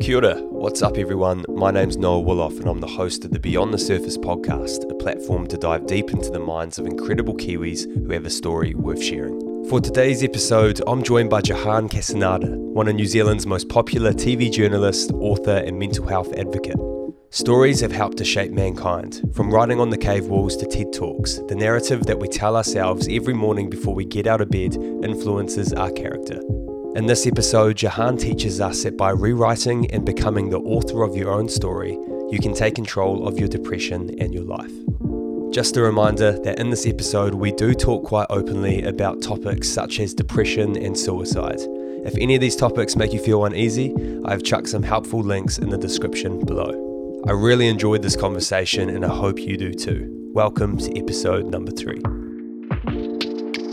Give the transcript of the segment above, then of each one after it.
Kia ora. What's up, everyone? My name's Noa Willoff, and I'm the host of the Beyond the Surface podcast, a platform to dive deep into the minds of incredible Kiwis who have a story worth sharing. For today's episode, I'm joined by Jehan Casinader, one of New Zealand's most popular TV journalists, author, and mental health advocate. Stories have helped to shape mankind, from writing on the cave walls to TED Talks. The narrative that we tell ourselves every morning before we get out of bed influences our character. In this episode, Jehan teaches us that by rewriting and becoming the author of your own story, you can take control of your depression and your life. Just a reminder that in this episode, we do talk quite openly about topics such as depression and suicide. If any of these topics make you feel uneasy, I've chucked some helpful links in the description below. I really enjoyed this conversation and I hope you do too. Welcome to episode number three.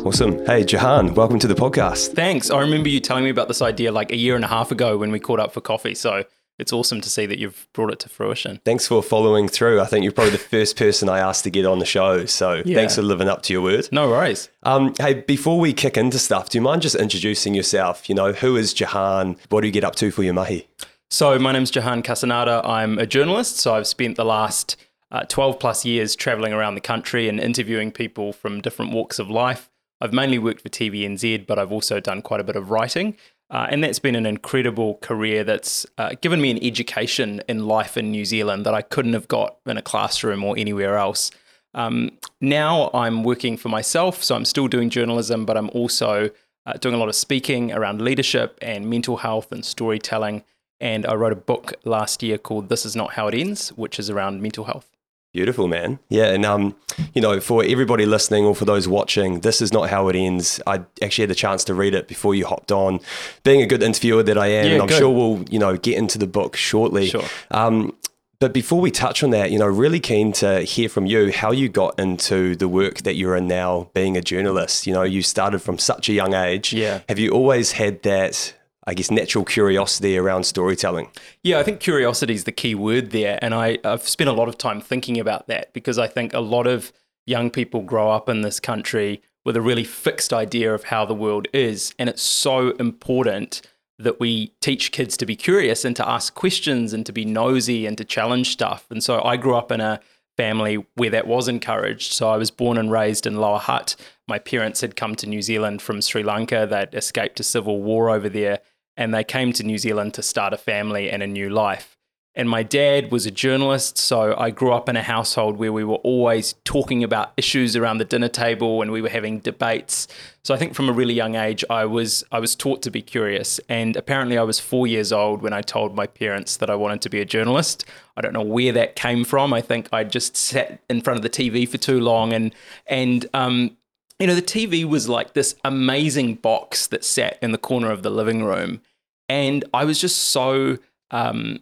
Awesome. Hey, Jehan, welcome to the podcast. Thanks. I remember you telling me about this idea like a year and a half ago when we caught up for coffee. So it's awesome to see that you've brought it to fruition. Thanks for following through. I think you're probably the first person I asked to get on the show. So Yeah. thanks for living up to your word. No worries. Um, hey, before we kick into stuff, do you mind just introducing yourself? You know, who is Jehan? What do you get up to for your mahi? So my name's Jehan Casinader. I'm a journalist. So I've spent the last uh, 12 plus years traveling around the country and interviewing people from different walks of life. I've mainly worked for TVNZ, but I've also done quite a bit of writing. Uh, and that's been an incredible career that's uh, given me an education in life in New Zealand that I couldn't have got in a classroom or anywhere else. Um, now I'm working for myself, so I'm still doing journalism, but I'm also uh, doing a lot of speaking around leadership and mental health and storytelling. And I wrote a book last year called This Is Not How It Ends, which is around mental health. Beautiful, man. Yeah, and um, you know, for everybody listening or for those watching, this is not how it ends. I actually had the chance to read it before you hopped on. Being a good interviewer that I am, Yeah, and I'm good. sure we'll, you know, get into the book shortly. Sure. Um, but before we touch on that, you know, really keen to hear from you how you got into the work that you're in now, being a journalist. You know, you started from such a young age. Yeah. Have you always had that, I guess, natural curiosity around storytelling? Yeah, I think curiosity is the key word there. And I, I've spent a lot of time thinking about that because I think a lot of young people grow up in this country with a really fixed idea of how the world is. And it's so important that we teach kids to be curious and to ask questions and to be nosy and to challenge stuff. And so I grew up in a family where that was encouraged. So I was born and raised in Lower Hutt. My parents had come to New Zealand from Sri Lanka. They'd escaped a civil war over there and they came to New Zealand to start a family and a new life. And my dad was a journalist, so I grew up in a household where we were always talking about issues around the dinner table and we were having debates. So I think from a really young age I was I was taught to be curious and apparently I was 4 years old when I told my parents that I wanted to be a journalist. I don't know where that came from. I think I just sat in front of the TV for too long and and um you know, the TV was like this amazing box that sat in the corner of the living room. And I was just so, um,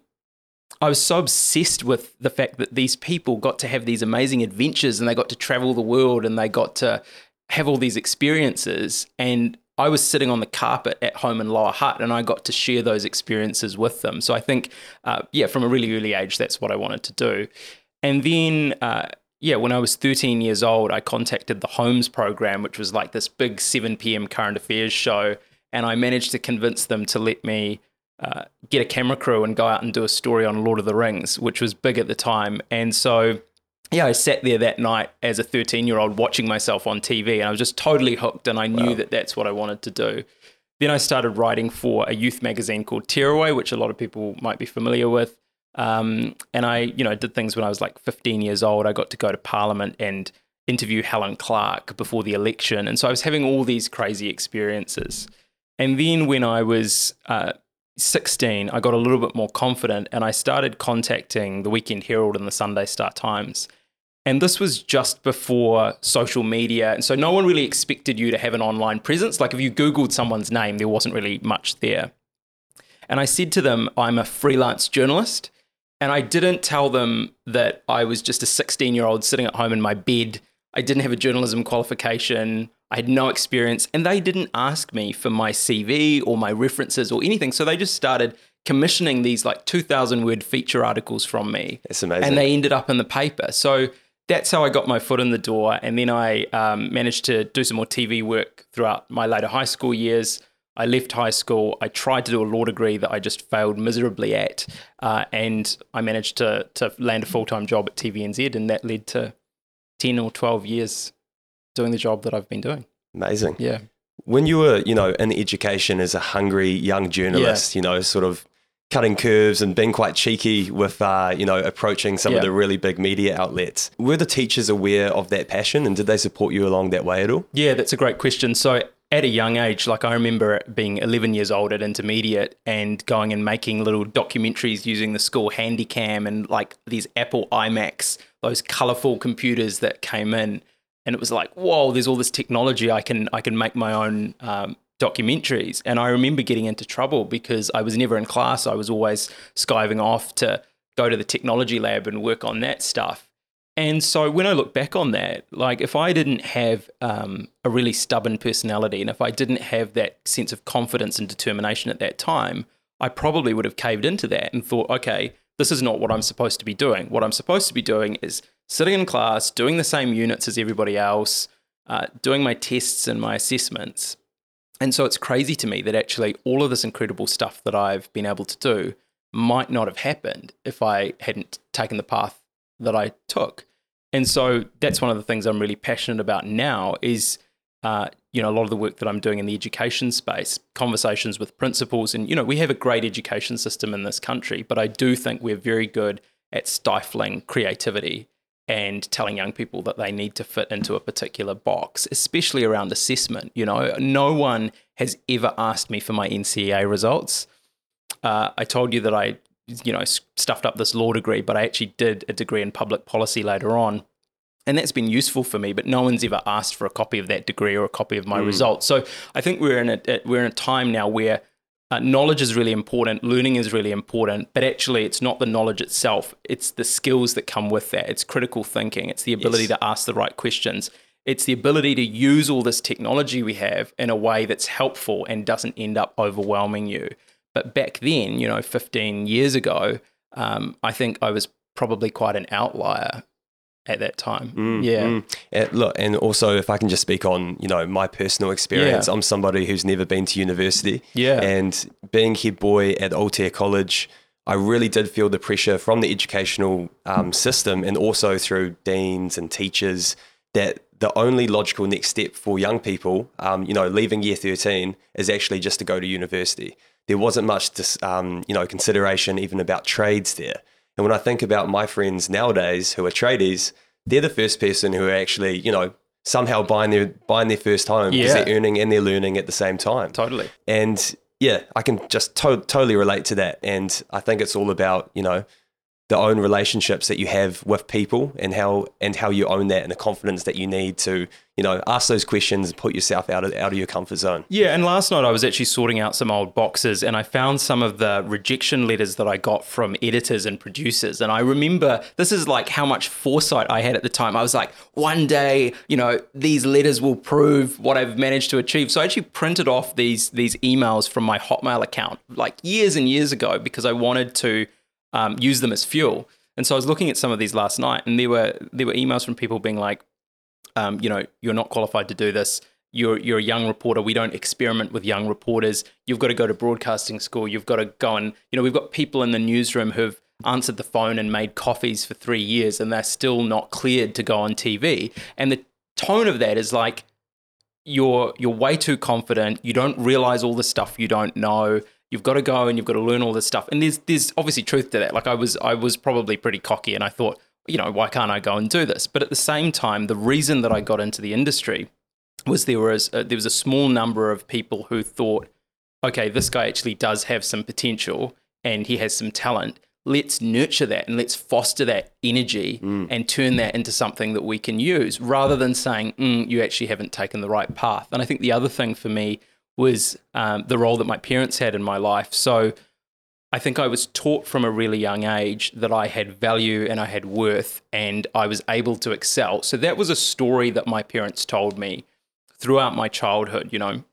I was so obsessed with the fact that these people got to have these amazing adventures and they got to travel the world and they got to have all these experiences. And I was sitting on the carpet at home in Lower Hutt and I got to share those experiences with them. So I think, uh, yeah, from a really early age, that's what I wanted to do. And then, uh, yeah, when I was 13 years old, I contacted the Holmes program, which was like this big 7 p.m. current affairs show. And I managed to convince them to let me uh, get a camera crew and go out and do a story on Lord of the Rings, which was big at the time. And so, yeah, I sat there that night as a 13 year old watching myself on TV and I was just totally hooked. And I knew that that's what I wanted to do. Then I started writing for a youth magazine called Tearaway, which a lot of people might be familiar with. Um, and I, you know, did things when I was like 15 years old. I got to go to Parliament and interview Helen Clark before the election. And so I was having all these crazy experiences. And then when I was uh, 16, I got a little bit more confident and I started contacting the Weekend Herald and the Sunday Star Times. And this was just before social media. And so no one really expected you to have an online presence. Like if you Googled someone's name, there wasn't really much there. And I said to them, I'm a freelance journalist. And I didn't tell them that I was just a 16 year old sitting at home in my bed. I didn't have a journalism qualification. I had no experience. And they didn't ask me for my CV or my references or anything. So they just started commissioning these like 2,000 word feature articles from me. That's amazing. And they ended up in the paper. So that's how I got my foot in the door. And then I um, managed to do some more TV work throughout my later high school years. I left high school. I tried to do a law degree that I just failed miserably at, uh, and I managed to to land a full time job at TVNZ, and that led to ten or twelve years doing the job that I've been doing. Amazing. Yeah. When you were, you know, in education as a hungry young journalist, you know, sort of cutting curves and being quite cheeky with, uh, you know, approaching some of the really big media outlets. Were the teachers aware of that passion and did they support you along that way at all? Yeah, that's a great question. So at a young age, like I remember being 11 years old at intermediate and going and making little documentaries using the school handycam and like these Apple iMacs, those colorful computers that came in. And it was like, whoa, there's all this technology. I can I can make my own um, documentaries. And I remember getting into trouble because I was never in class. I was always skiving off to go to the technology lab and work on that stuff. And so when I look back on that, like if I didn't have um, a really stubborn personality and if I didn't have that sense of confidence and determination at that time, I probably would have caved into that and thought, okay, this is not what I'm supposed to be doing. What I'm supposed to be doing is sitting in class, doing the same units as everybody else, uh, doing my tests and my assessments. And so it's crazy to me that actually all of this incredible stuff that I've been able to do might not have happened if I hadn't taken the path that I took. And so that's one of the things I'm really passionate about now is, uh, you know, a lot of the work that I'm doing in the education space, conversations with principals. And, you know, we have a great education system in this country, but I do think we're very good at stifling creativity and telling young people that they need to fit into a particular box, especially around assessment. You know, no one has ever asked me for my NCEA results. Uh, I told you that I, you know, stuffed up this law degree, but I actually did a degree in public policy later on. And that's been useful for me, but no one's ever asked for a copy of that degree or a copy of my results. So I think we're in a we're in a time now where uh, knowledge is really important, learning is really important, but actually, it's not the knowledge itself. It's the skills that come with that. It's critical thinking. It's the ability Yes. to ask the right questions. It's the ability to use all this technology we have in a way that's helpful and doesn't end up overwhelming you. But back then, you know, 15 years ago, um, I think I was probably quite an outlier at that time. Mm, yeah. mm. Uh, look, and also if I can just speak on, you know, my personal experience, Yeah. I'm somebody who's never been to university. Yeah. And being head boy at Altair College, I really did feel the pressure from the educational um, system and also through deans and teachers that the only logical next step for young people, um, you know, leaving year 13 is actually just to go to university. There wasn't much, dis, um, you know, consideration even about trades there. And when I think about my friends nowadays who are tradies, they're the first person who are actually, you know, somehow buying their buying their first home because Yeah. they're earning and they're learning at the same time. Totally. And yeah, I can just to- totally relate to that. And I think it's all about, you know, the own relationships that you have with people and how and how you own that and the confidence that you need to, you know, ask those questions and put yourself out of out of your comfort zone. Yeah, and last night I was actually sorting out some old boxes and I found some of the rejection letters that I got from editors and producers. And I remember this is like how much foresight I had at the time. I was like, one day, you know, these letters will prove what I've managed to achieve. So I actually printed off these these emails from my Hotmail account like years and years ago because I wanted to um, use them as fuel. And so I was looking at some of these last night, and there were there were emails from people being like, um, you know, you're not qualified to do this. You're you're a young reporter. We don't experiment with young reporters. You've got to go to broadcasting school. You've got to go and you know we've got people in the newsroom who've answered the phone and made coffees for three years, and they're still not cleared to go on TV. And the tone of that is like you're you're way too confident. You don't realize all the stuff you don't know. You've got to go and you've got to learn all this stuff. And there's there's obviously truth to that. Like I was I was probably pretty cocky, and I thought, you know, why can't I go and do this? But at the same time, the reason that I got into the industry was there was a, there was a small number of people who thought, okay, this guy actually does have some potential and he has some talent. Let's nurture that and let's foster that energy and turn that into something that we can use rather than saying, mm, you actually haven't taken the right path. And I think the other thing for me was um, the role that my parents had in my life. So I think I was taught from a really young age that I had value and I had worth and I was able to excel. So that was a story that my parents told me throughout my childhood. You know,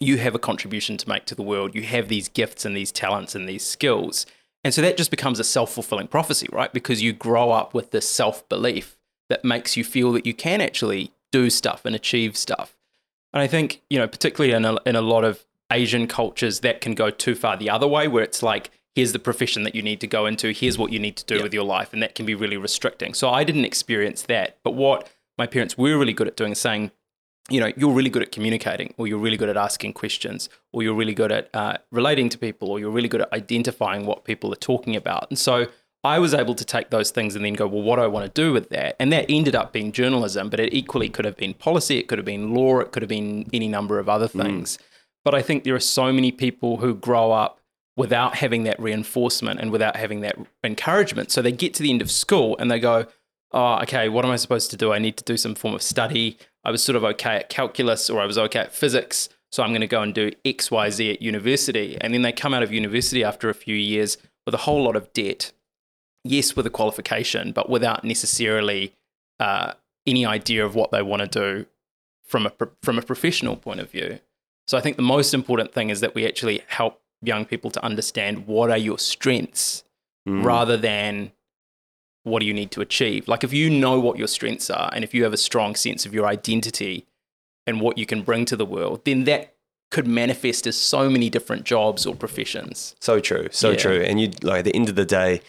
you have a contribution to make to the world, you have these gifts and these talents and these skills. And so that just becomes a self fulfilling prophecy, right? Because you grow up with this self belief that makes you feel that you can actually do stuff and achieve stuff. And I think, you know, particularly in a, in a lot of Asian cultures, that can go too far the other way, where it's like, here's the profession that you need to go into, here's what you need to do Yeah. with your life, and that can be really restricting. So I didn't experience that. But what my parents were really good at doing is saying, you know, you're really good at communicating, or you're really good at asking questions, or you're really good at uh, relating to people, or you're really good at identifying what people are talking about. And so I was able to take those things and then go, well, what do I want to do with that? And that ended up being journalism, but it equally could have been policy, it could have been law, it could have been any number of other mm. things. But I think there are so many people who grow up without having that reinforcement and without having that encouragement. So they get to the end of school and they go, oh, okay, what am I supposed to do? I need to do some form of study. I was sort of okay at calculus or I was okay at physics. So I'm going to go and do X, Y, Z at university. And then they come out of university after a few years with a whole lot of debt. Yes, with a qualification, but without necessarily uh, any idea of what they want to do from a, pro- from a professional point of view. So I think the most important thing is that we actually help young people to understand what are your strengths Mm. rather than what do you need to achieve. Like if you know what your strengths are and if you have a strong sense of your identity and what you can bring to the world, then that could manifest as so many different jobs or professions. So true, so Yeah. true. And you like at the end of the day,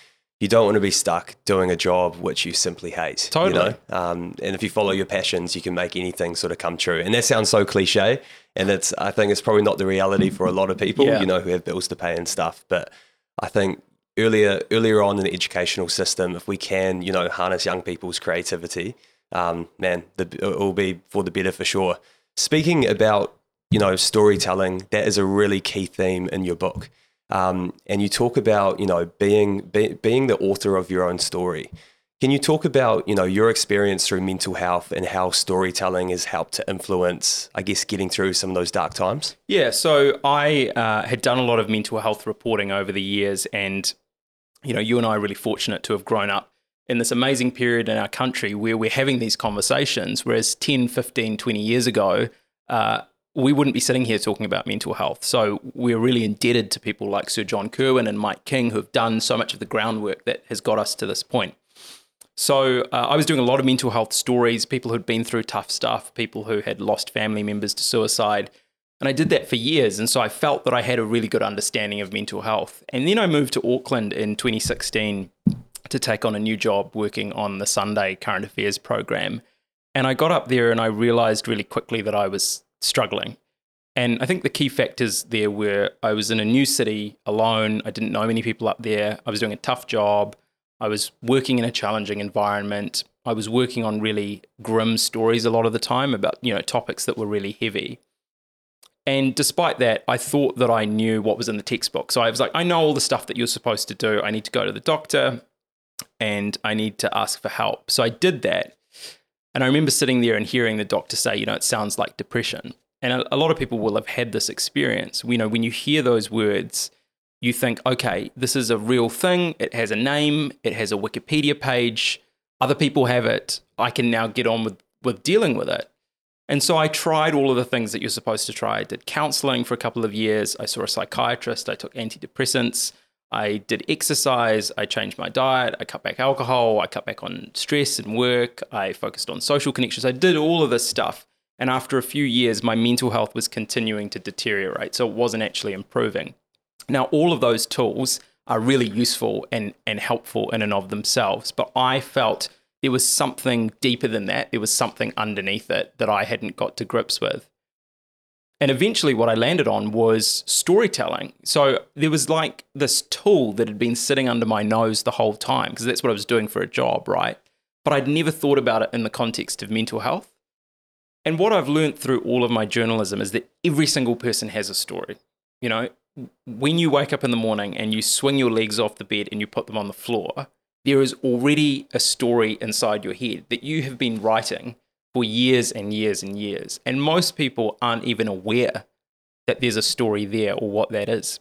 you don't want to be stuck doing a job which you simply hate. you Totally. know? Um, and if you follow your passions, you can make anything sort of come true. And that sounds so cliche, and it's I think it's probably not the reality for a lot of people, Yeah. you know, who have bills to pay and stuff. But I think earlier earlier on in the educational system, if we can, you know, harness young people's creativity, um, man, the, it will be for the better for sure. Speaking about you know storytelling, that is a really key theme in your book. Um, and you talk about you know being be, being the author of your own story. Can you talk about you know your experience through mental health and how storytelling has helped to influence, I guess, getting through some of those dark times? Yeah, so I uh, had done a lot of mental health reporting over the years, and you know, you and I are really fortunate to have grown up in this amazing period in our country where we're having these conversations. Whereas 10, 15, 20 years ago, uh, we wouldn't be sitting here talking about mental health. So we're really indebted to people like Sir John Kirwan and Mike King who have done so much of the groundwork that has got us to this point. So uh, I was doing a lot of mental health stories, people who'd been through tough stuff, people who had lost family members to suicide. And I did that for years. And so I felt that I had a really good understanding of mental health. And then I moved to Auckland in 2016 to take on a new job working on the Sunday current affairs program. And I got up there and I realized really quickly that I was struggling. And I think the key factors there were I was in a new city alone. I didn't know many people up there. I was doing a tough job. I was working in a challenging environment. I was working on really grim stories a lot of the time about, you know, topics that were really heavy. And despite that, I thought that I knew what was in the textbook. So I was like, I know all the stuff that you're supposed to do. I need to go to the doctor and I need to ask for help. So I did that. And I remember sitting there and hearing the doctor say, you know, it sounds like depression. And a, a lot of people will have had this experience. You know, when you hear those words, you think, okay, this is a real thing. It has a name, it has a Wikipedia page. Other people have it. I can now get on with, with dealing with it. And so I tried all of the things that you're supposed to try. I did counseling for a couple of years. I saw a psychiatrist. I took antidepressants. I did exercise. I changed my diet. I cut back alcohol. I cut back on stress and work. I focused on social connections. I did all of this stuff. And after a few years, my mental health was continuing to deteriorate. So it wasn't actually improving. Now, all of those tools are really useful and, and helpful in and of themselves. But I felt there was something deeper than that. There was something underneath it that I hadn't got to grips with. And eventually, what I landed on was storytelling. So there was like this tool that had been sitting under my nose the whole time, because that's what I was doing for a job, right? But I'd never thought about it in the context of mental health. And what I've learned through all of my journalism is that every single person has a story. You know, when you wake up in the morning and you swing your legs off the bed and you put them on the floor, there is already a story inside your head that you have been writing for years and years and years. And most people aren't even aware that there's a story there or what that is.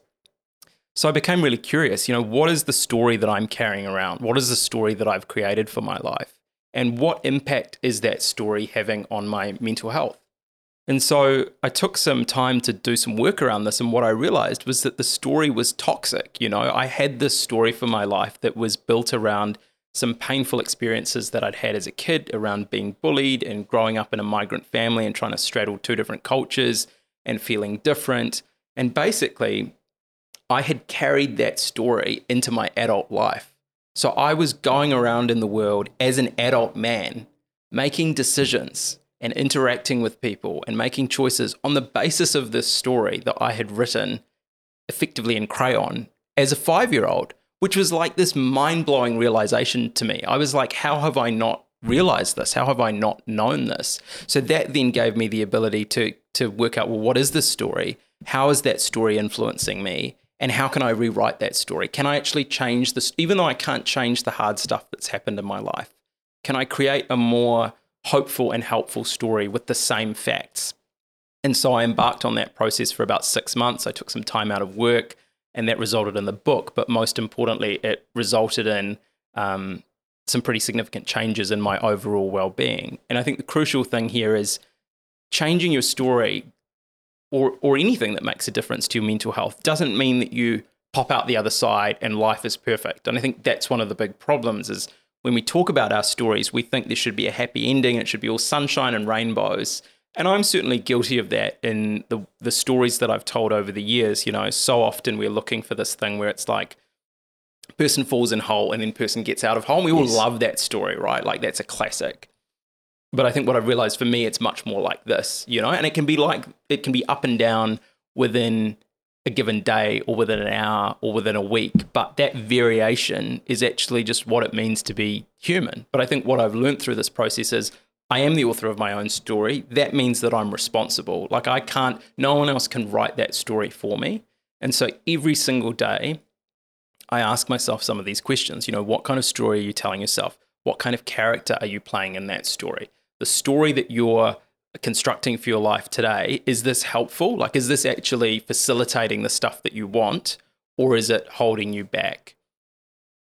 So I became really curious, you know, what is the story that I'm carrying around? What is the story that I've created for my life? And what impact is that story having on my mental health? And so I took some time to do some work around this. And what I realized was that the story was toxic. You know, I had this story for my life that was built around some painful experiences that I'd had as a kid around being bullied and growing up in a migrant family and trying to straddle two different cultures and feeling different And basically, I had carried that story into my adult life. So I was going around in the world as an adult man, making decisions and interacting with people and making choices on the basis of this story that I had written effectively in crayon as a five year old, which was like this mind blowing realization to me. I was like, how have I not realized this? How have I not known this? So that then gave me the ability to, to work out, well, what is this story? How is that story influencing me? And how can I rewrite that story? Can I actually change this? Even though I can't change the hard stuff that's happened in my life, can I create a more hopeful and helpful story with the same facts? And so I embarked on that process for about six months. I took some time out of work, and that resulted in the book. But most importantly, it resulted in um, some pretty significant changes in my overall well being. And I think the crucial thing here is changing your story or, or anything that makes a difference to your mental health doesn't mean that you pop out the other side and life is perfect. And I think that's one of the big problems is when we talk about our stories, we think there should be a happy ending, it should be all sunshine and rainbows. And I'm certainly guilty of that in the the stories that I've told over the years. You know, so often we're looking for this thing where it's like person falls in hole and then person gets out of hole. And we all yes. love that story, right? Like that's a classic. But I think what I've realized for me, it's much more like this, you know, and it can be like, it can be up and down within a given day or within an hour or within a week. But that variation is actually just what it means to be human. But I think what I've learned through this process is I am the author of my own story. That means that I'm responsible. Like I can't, no one else can write that story for me. And so every single day, I ask myself some of these questions. You know, what kind of story are you telling yourself? What kind of character are you playing in that story? the story that you're constructing for your life today, is this helpful? Like, is this actually facilitating the stuff that you want, or is it holding you back?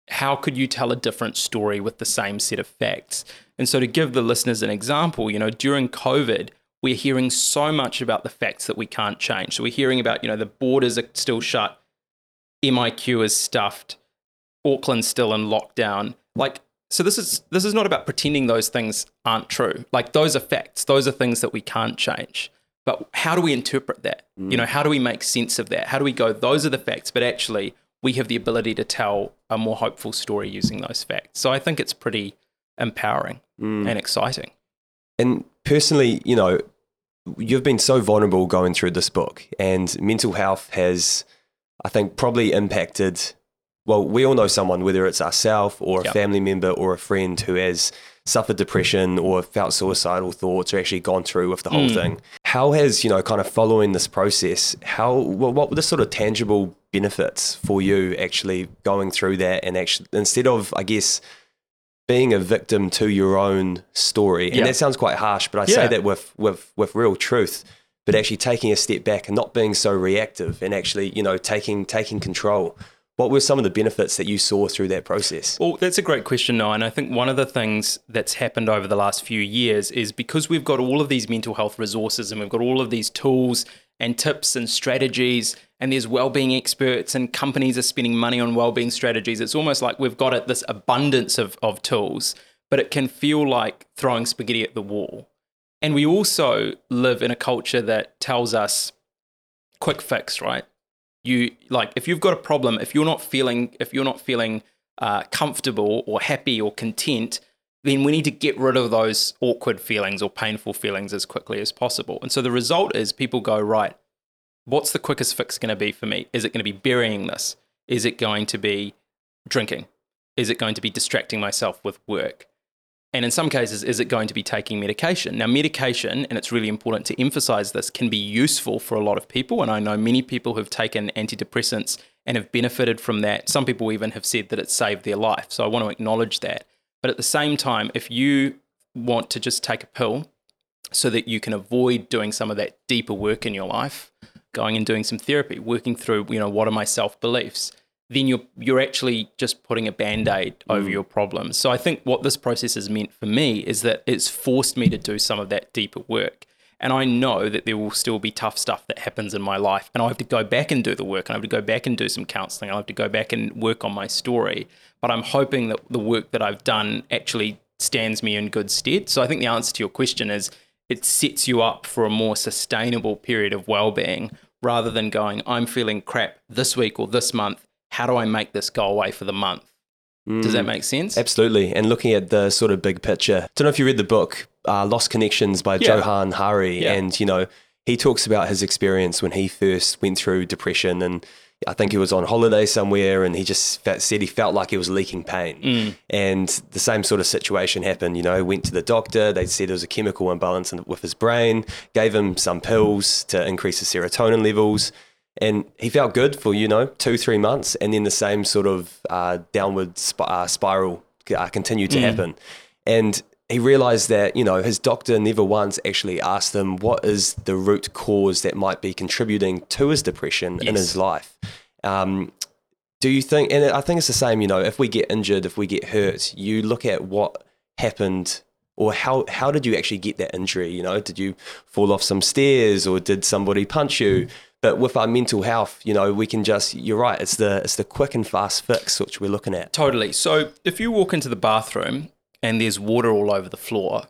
How could you tell a different story with the same set of facts? And so, to give the listeners an example, you know, during COVID, we're hearing so much about the facts that we can't change. So, we're hearing about, you know, the borders are still shut, MIQ is stuffed, Auckland's still in lockdown. Like, so this is this is not about pretending those things aren't true. Like those are facts. Those are things that we can't change. But how do we interpret that? Mm. You know, how do we make sense of that? How do we go those are the facts, but actually we have the ability to tell a more hopeful story using those facts. So I think it's pretty empowering mm. and exciting. And personally, you know, you've been so vulnerable going through this book and mental health has I think probably impacted well, we all know someone, whether it's ourselves or a yep. family member or a friend who has suffered depression or felt suicidal thoughts or actually gone through with the whole mm. thing. How has, you know, kind of following this process, how, well, what were the sort of tangible benefits for you actually going through that and actually, instead of, I guess, being a victim to your own story, and that sounds quite harsh, but I yeah. say that with, with, with real truth but actually taking a step back and not being so reactive and actually you know taking taking control what were some of the benefits that you saw through that process? Well, that's a great question, Noa. And I think one of the things that's happened over the last few years is because we've got all of these mental health resources and we've got all of these tools and tips and strategies, and there's well-being experts and companies are spending money on well-being strategies. It's almost like we've got this abundance of, of tools, but it can feel like throwing spaghetti at the wall. And we also live in a culture that tells us quick fix, right? you like if you've got a problem if you're not feeling if you're not feeling uh, comfortable or happy or content then we need to get rid of those awkward feelings or painful feelings as quickly as possible and so the result is people go right what's the quickest fix going to be for me is it going to be burying this is it going to be drinking is it going to be distracting myself with work and in some cases, is it going to be taking medication? Now, medication, and it's really important to emphasize this, can be useful for a lot of people. And I know many people who've taken antidepressants and have benefited from that. Some people even have said that it saved their life. So I want to acknowledge that. But at the same time, if you want to just take a pill so that you can avoid doing some of that deeper work in your life, going and doing some therapy, working through, you know, what are my self beliefs? then you're you're actually just putting a band-aid over mm. your problems. So I think what this process has meant for me is that it's forced me to do some of that deeper work. And I know that there will still be tough stuff that happens in my life. And I have to go back and do the work. And I have to go back and do some counseling. I have to go back and work on my story. But I'm hoping that the work that I've done actually stands me in good stead. So I think the answer to your question is it sets you up for a more sustainable period of well being rather than going, I'm feeling crap this week or this month. How do I make this go away for the month? Does that Mm. make sense? Absolutely. And looking at the sort of big picture, don't know if you read the book uh, Lost Connections by Yeah. Johann Hari. Yeah. And, you know, he talks about his experience when he first went through depression. And I think he was on holiday somewhere and he just fe- said he felt like he was leaking pain. Mm. And the same sort of situation happened. You know, went to the doctor. They said there was a chemical imbalance in, with his brain, gave him some pills to increase his serotonin levels. And he felt good for, you know, two, three months. And then the same sort of uh, downward sp- uh, spiral uh, continued to happen. And he realized that, you know, his doctor never once actually asked him what is the root cause that might be contributing to his depression in his life. Um, do you think, and I think it's the same, you know, if we get injured, if we get hurt, you look at what happened or how, how did you actually get that injury? You know, did you fall off some stairs or did somebody punch you? But with our mental health, you know, we can just, you're right, it's the, it's the quick and fast fix which we're looking at. Totally. So if you walk into the bathroom and there's water all over the floor,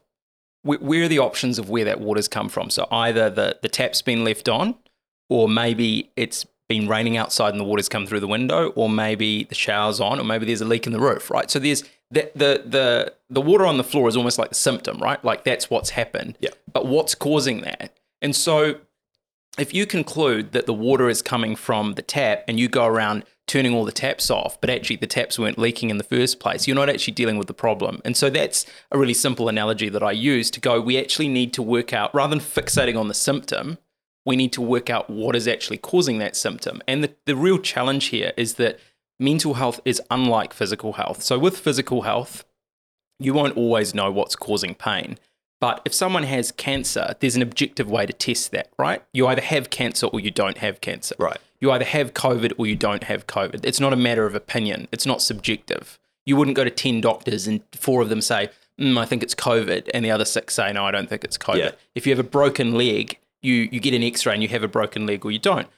wh- where are the options of where that water's come from? So either the, the tap's been left on, or maybe it's been raining outside and the water's come through the window, or maybe the shower's on, or maybe there's a leak in the roof, right? So there's the the the, the water on the floor is almost like the symptom, right? Like that's what's happened. Yeah. But what's causing that? And so if you conclude that the water is coming from the tap and you go around turning all the taps off, but actually the taps weren't leaking in the first place, you're not actually dealing with the problem. And so that's a really simple analogy that I use to go, we actually need to work out, rather than fixating on the symptom, we need to work out what is actually causing that symptom. And the, the real challenge here is that mental health is unlike physical health. So with physical health, you won't always know what's causing pain. But if someone has cancer, there's an objective way to test that, right? You either have cancer or you don't have cancer. Right. You either have COVID or you don't have COVID. It's not a matter of opinion, it's not subjective. You wouldn't go to 10 doctors and four of them say, mm, I think it's COVID, and the other six say, no, I don't think it's COVID. Yeah. If you have a broken leg, you, you get an x ray and you have a broken leg or you don't.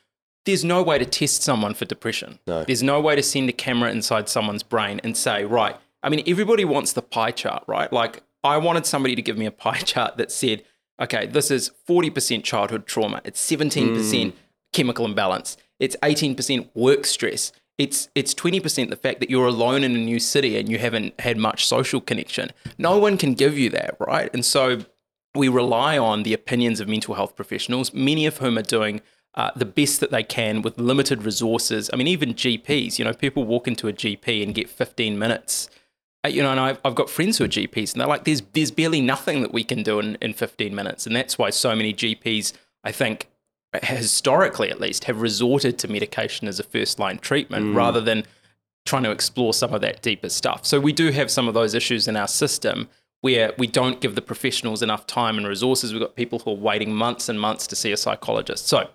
There's no way to test someone for depression. No. There's no way to send a camera inside someone's brain and say, right, I mean, everybody wants the pie chart, right? Like, I wanted somebody to give me a pie chart that said, okay, this is 40% childhood trauma, it's 17% chemical imbalance, it's 18% work stress, it's it's 20% the fact that you're alone in a new city and you haven't had much social connection. No one can give you that, right? And so we rely on the opinions of mental health professionals, many of whom are doing uh, the best that they can with limited resources. I mean, even GPs, you know, people walk into a GP and get 15 minutes. Uh, You know, and I've, I've got friends who are GPs, and they're like, there's, there's barely nothing that we can do in, in 15 minutes. And that's why so many GPs, I think, historically at least, have resorted to medication as a first line treatment mm. rather than trying to explore some of that deeper stuff. So we do have some of those issues in our system where we don't give the professionals enough time and resources. We've got people who are waiting months and months to see a psychologist. So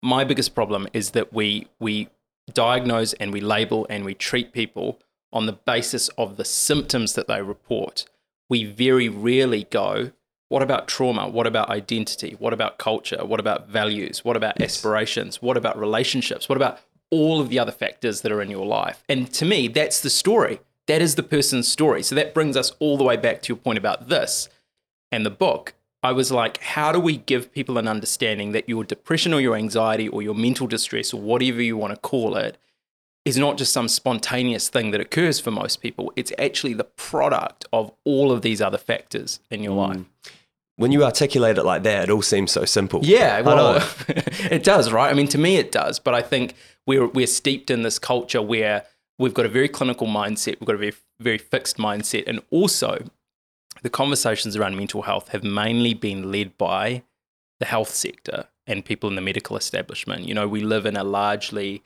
my biggest problem is that we we diagnose and we label and we treat people on the basis of the symptoms that they report. We very rarely go, what about trauma? What about identity? What about culture? What about values? What about aspirations? What about relationships? What about all of the other factors that are in your life? And to me, that's the story. That is the person's story. So that brings us all the way back to your point about this and the book. I was like, how do we give people an understanding that your depression or your anxiety or your mental distress or whatever you want to call it is not just some spontaneous thing that occurs for most people. It's actually the product of all of these other factors in your mm. life. When you articulate it like that, it all seems so simple. Yeah, well, it does, right? I mean, to me, it does. But I think we're we're steeped in this culture where we've got a very clinical mindset, we've got a very very fixed mindset, and also the conversations around mental health have mainly been led by the health sector and people in the medical establishment. You know, we live in a largely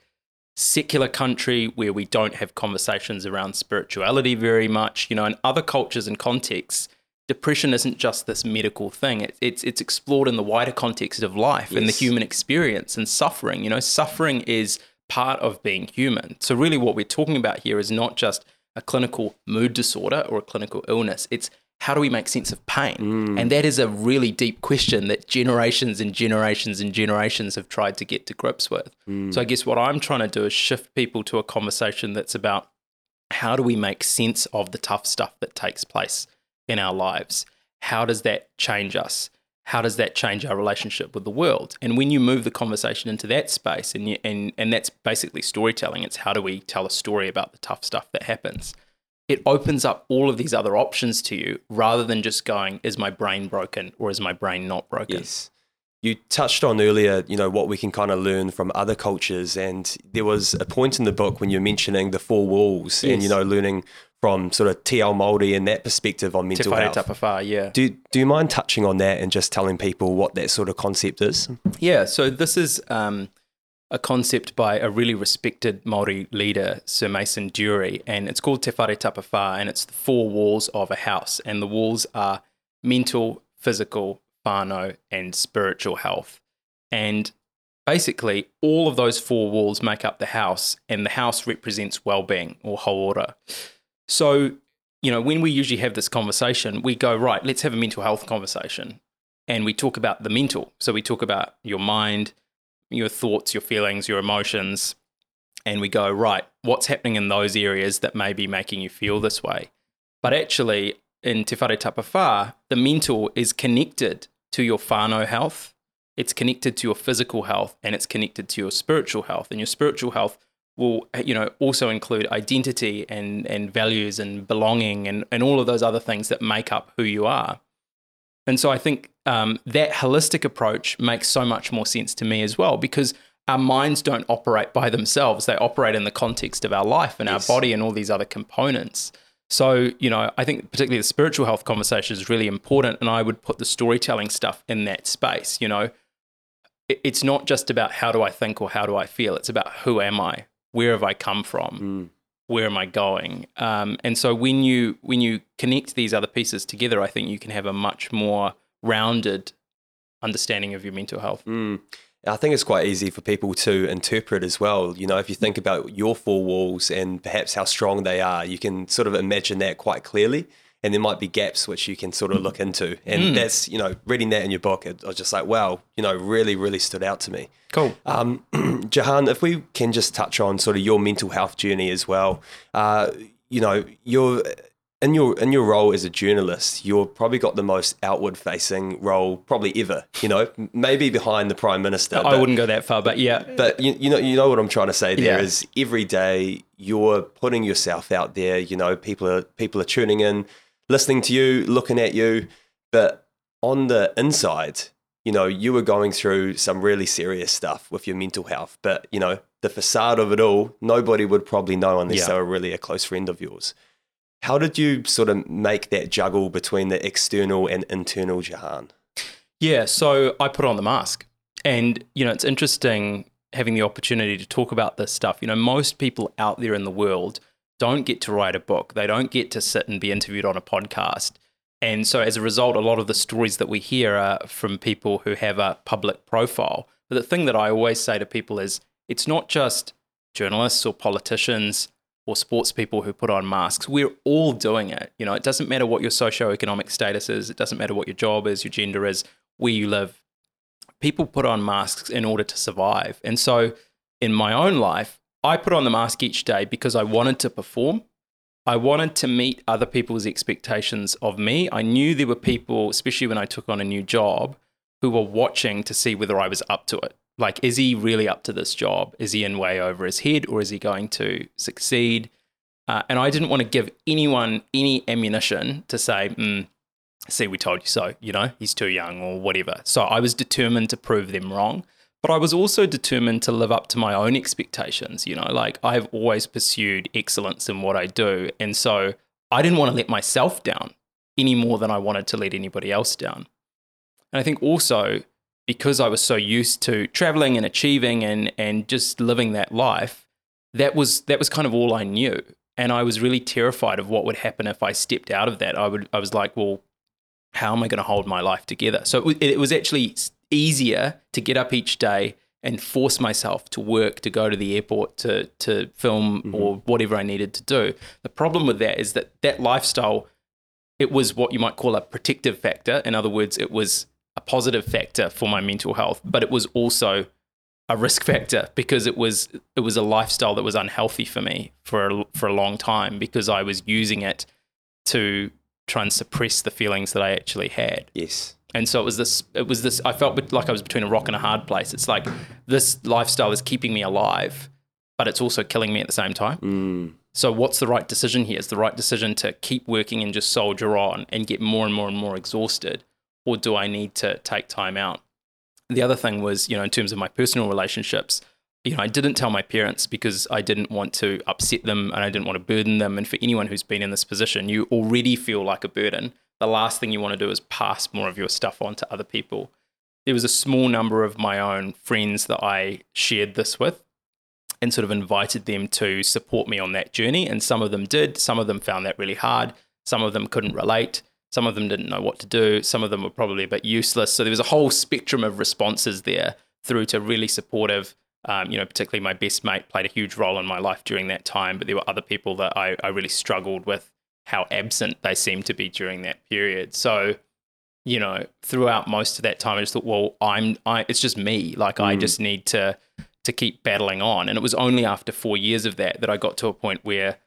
secular country where we don't have conversations around spirituality very much. You know, in other cultures and contexts, depression isn't just this medical thing. It, it's it's explored in the wider context of life and the human experience and suffering. You know, suffering is part of being human. So really, what we're talking about here is not just a clinical mood disorder or a clinical illness. It's how do we make sense of pain? Mm. And that is a really deep question that generations and generations and generations have tried to get to grips with. Mm. So I guess what I'm trying to do is shift people to a conversation that's about how do we make sense of the tough stuff that takes place in our lives? How does that change us? how does that change our relationship with the world? And when you move the conversation into that space, and you, and and that's basically storytelling. It's how do we tell a story about the tough stuff that happens. It opens up all of these other options to you, rather than just going, "Is my brain broken or is my brain not broken?" Yes. You touched on earlier, you know, what we can kind of learn from other cultures, and there was a point in the book when you're mentioning the four walls, and you know, learning from sort of T.L. Māori and that perspective on Te mental whare health. tapawhā, yeah. Do do you mind touching on that and just telling people what that sort of concept is? Yeah, so this is um, a concept by a really respected Maori leader, Sir Mason Durie, and it's called Te Whare Tapawha, and it's the four walls of a house, and the walls are mental, physical, whānau, and spiritual health. And basically, all of those four walls make up the house, and the house represents well-being or hauora. So, you know, when we usually have this conversation, we go, right, let's have a mental health conversation and we talk about the mental. So we talk about your mind, your thoughts, your feelings, your emotions, and we go, right, what's happening in those areas that may be making you feel this way? But actually, in Te Whare Tapawha, the mental is connected to your whānau health, it's connected to your physical health, and it's connected to your spiritual health. And your spiritual health will, you know, also include identity and, and values and belonging and, and all of those other things that make up who you are. And so I think um, that holistic approach makes so much more sense to me as well because our minds don't operate by themselves. They operate in the context of our life and Yes. our body and all these other components. So, you know, I think particularly the spiritual health conversation is really important. And I would put the storytelling stuff in that space. You know, it's not just about how do I think or how do I feel, it's about who am I? Where have I come from? Mm. where am I going? Um, and so when you when you connect these other pieces together, I think you can have a much more rounded understanding of your mental health. Mm. I think it's quite easy for people to interpret as well. You know, if you think about your four walls and perhaps how strong they are, you can sort of imagine that quite clearly. And there might be gaps which you can sort of look into. And Mm. that's, you know, reading that in your book, it, I was just like, wow, you know, really, really stood out to me. Cool. Um, Jehan, if we can just touch on sort of your mental health journey as well, uh, you know, you're in your in your role as a journalist, you're probably got the most outward facing role probably ever. You know, maybe behind the prime minister. I but- wouldn't go that far, but yeah. but you, you know, you know what I'm trying to say. There Yeah. is every day you're putting yourself out there. You know, people are people are tuning in, listening to you, looking at you. But on the inside, you know, you were going through some really serious stuff with your mental health. But you know, the facade of it all, nobody would probably know unless Yeah. they were really a close friend of yours. How did you sort of make that juggle between the external and internal Jehan? Yeah, so I put on the mask. And, you know, it's interesting having the opportunity to talk about this stuff. You know, most people out there in the world don't get to write a book, they don't get to sit and be interviewed on a podcast. And so as a result, a lot of the stories that we hear are from people who have a public profile. But the thing that I always say to people is it's not just journalists or politicians or sports people who put on masks. We're all doing it. You know, it doesn't matter what your socioeconomic status is, it doesn't matter what your job is, your gender is, where you live. People put on masks in order to survive. And so in my own life, I put on the mask each day because I wanted to perform. I wanted to meet other people's expectations of me. I knew there were people, especially when I took on a new job, who were watching to see whether I was up to it. Like, is he really up to this job? Is he in way over his head or is he going to succeed? Uh, and I didn't want to give anyone any ammunition to say, mm, see, we told you so, you know, he's too young or whatever. So I was determined to prove them wrong. But I was also determined to live up to my own expectations. You know, like I've always pursued excellence in what I do. And so I didn't want to let myself down any more than I wanted to let anybody else down. And I think also because I was so used to traveling and achieving and, and just living that life, that was that was kind of all I knew. And I was really terrified of what would happen if I stepped out of that. I would I was like, well, how am I going to hold my life together? So it, was actually easier to get up each day and force myself to work, to go to the airport, to to film mm-hmm. or whatever I needed to do. The problem with that is that that lifestyle, it was what you might call a protective factor. In other words, it was a positive factor for my mental health, but it was also a risk factor because it was it was a lifestyle that was unhealthy for me for a, for a long time because I was using it to try and suppress the feelings that I actually had. Yes. And so it was this, it was this, I felt like I was between a rock and a hard place. It's like this lifestyle is keeping me alive, but it's also killing me at the same time. Mm. So what's the right decision here? Is the right decision to keep working and just soldier on and get more and more and more exhausted? Or do I need to take time out? The other thing was, you know, in terms of my personal relationships, you know, I didn't tell my parents because I didn't want to upset them and I didn't want to burden them. And for anyone who's been in this position, you already feel like a burden. The last thing you want to do is pass more of your stuff on to other people. There was a small number of my own friends that I shared this with and sort of invited them to support me on that journey. And some of them did. Some of them found that really hard. Some of them couldn't relate. Some of them didn't know what to do. Some of them were probably a bit useless. So there was a whole spectrum of responses there through to really supportive um, you know, particularly my best mate played a huge role in my life during that time, but there were other people that I, I really struggled with how absent they seemed to be during that period. So, you know, throughout most of that time, I just thought, well, I'm, I, it's just me. Like, mm. I just need to, to keep battling on. And it was only after four years of that that I got to a point where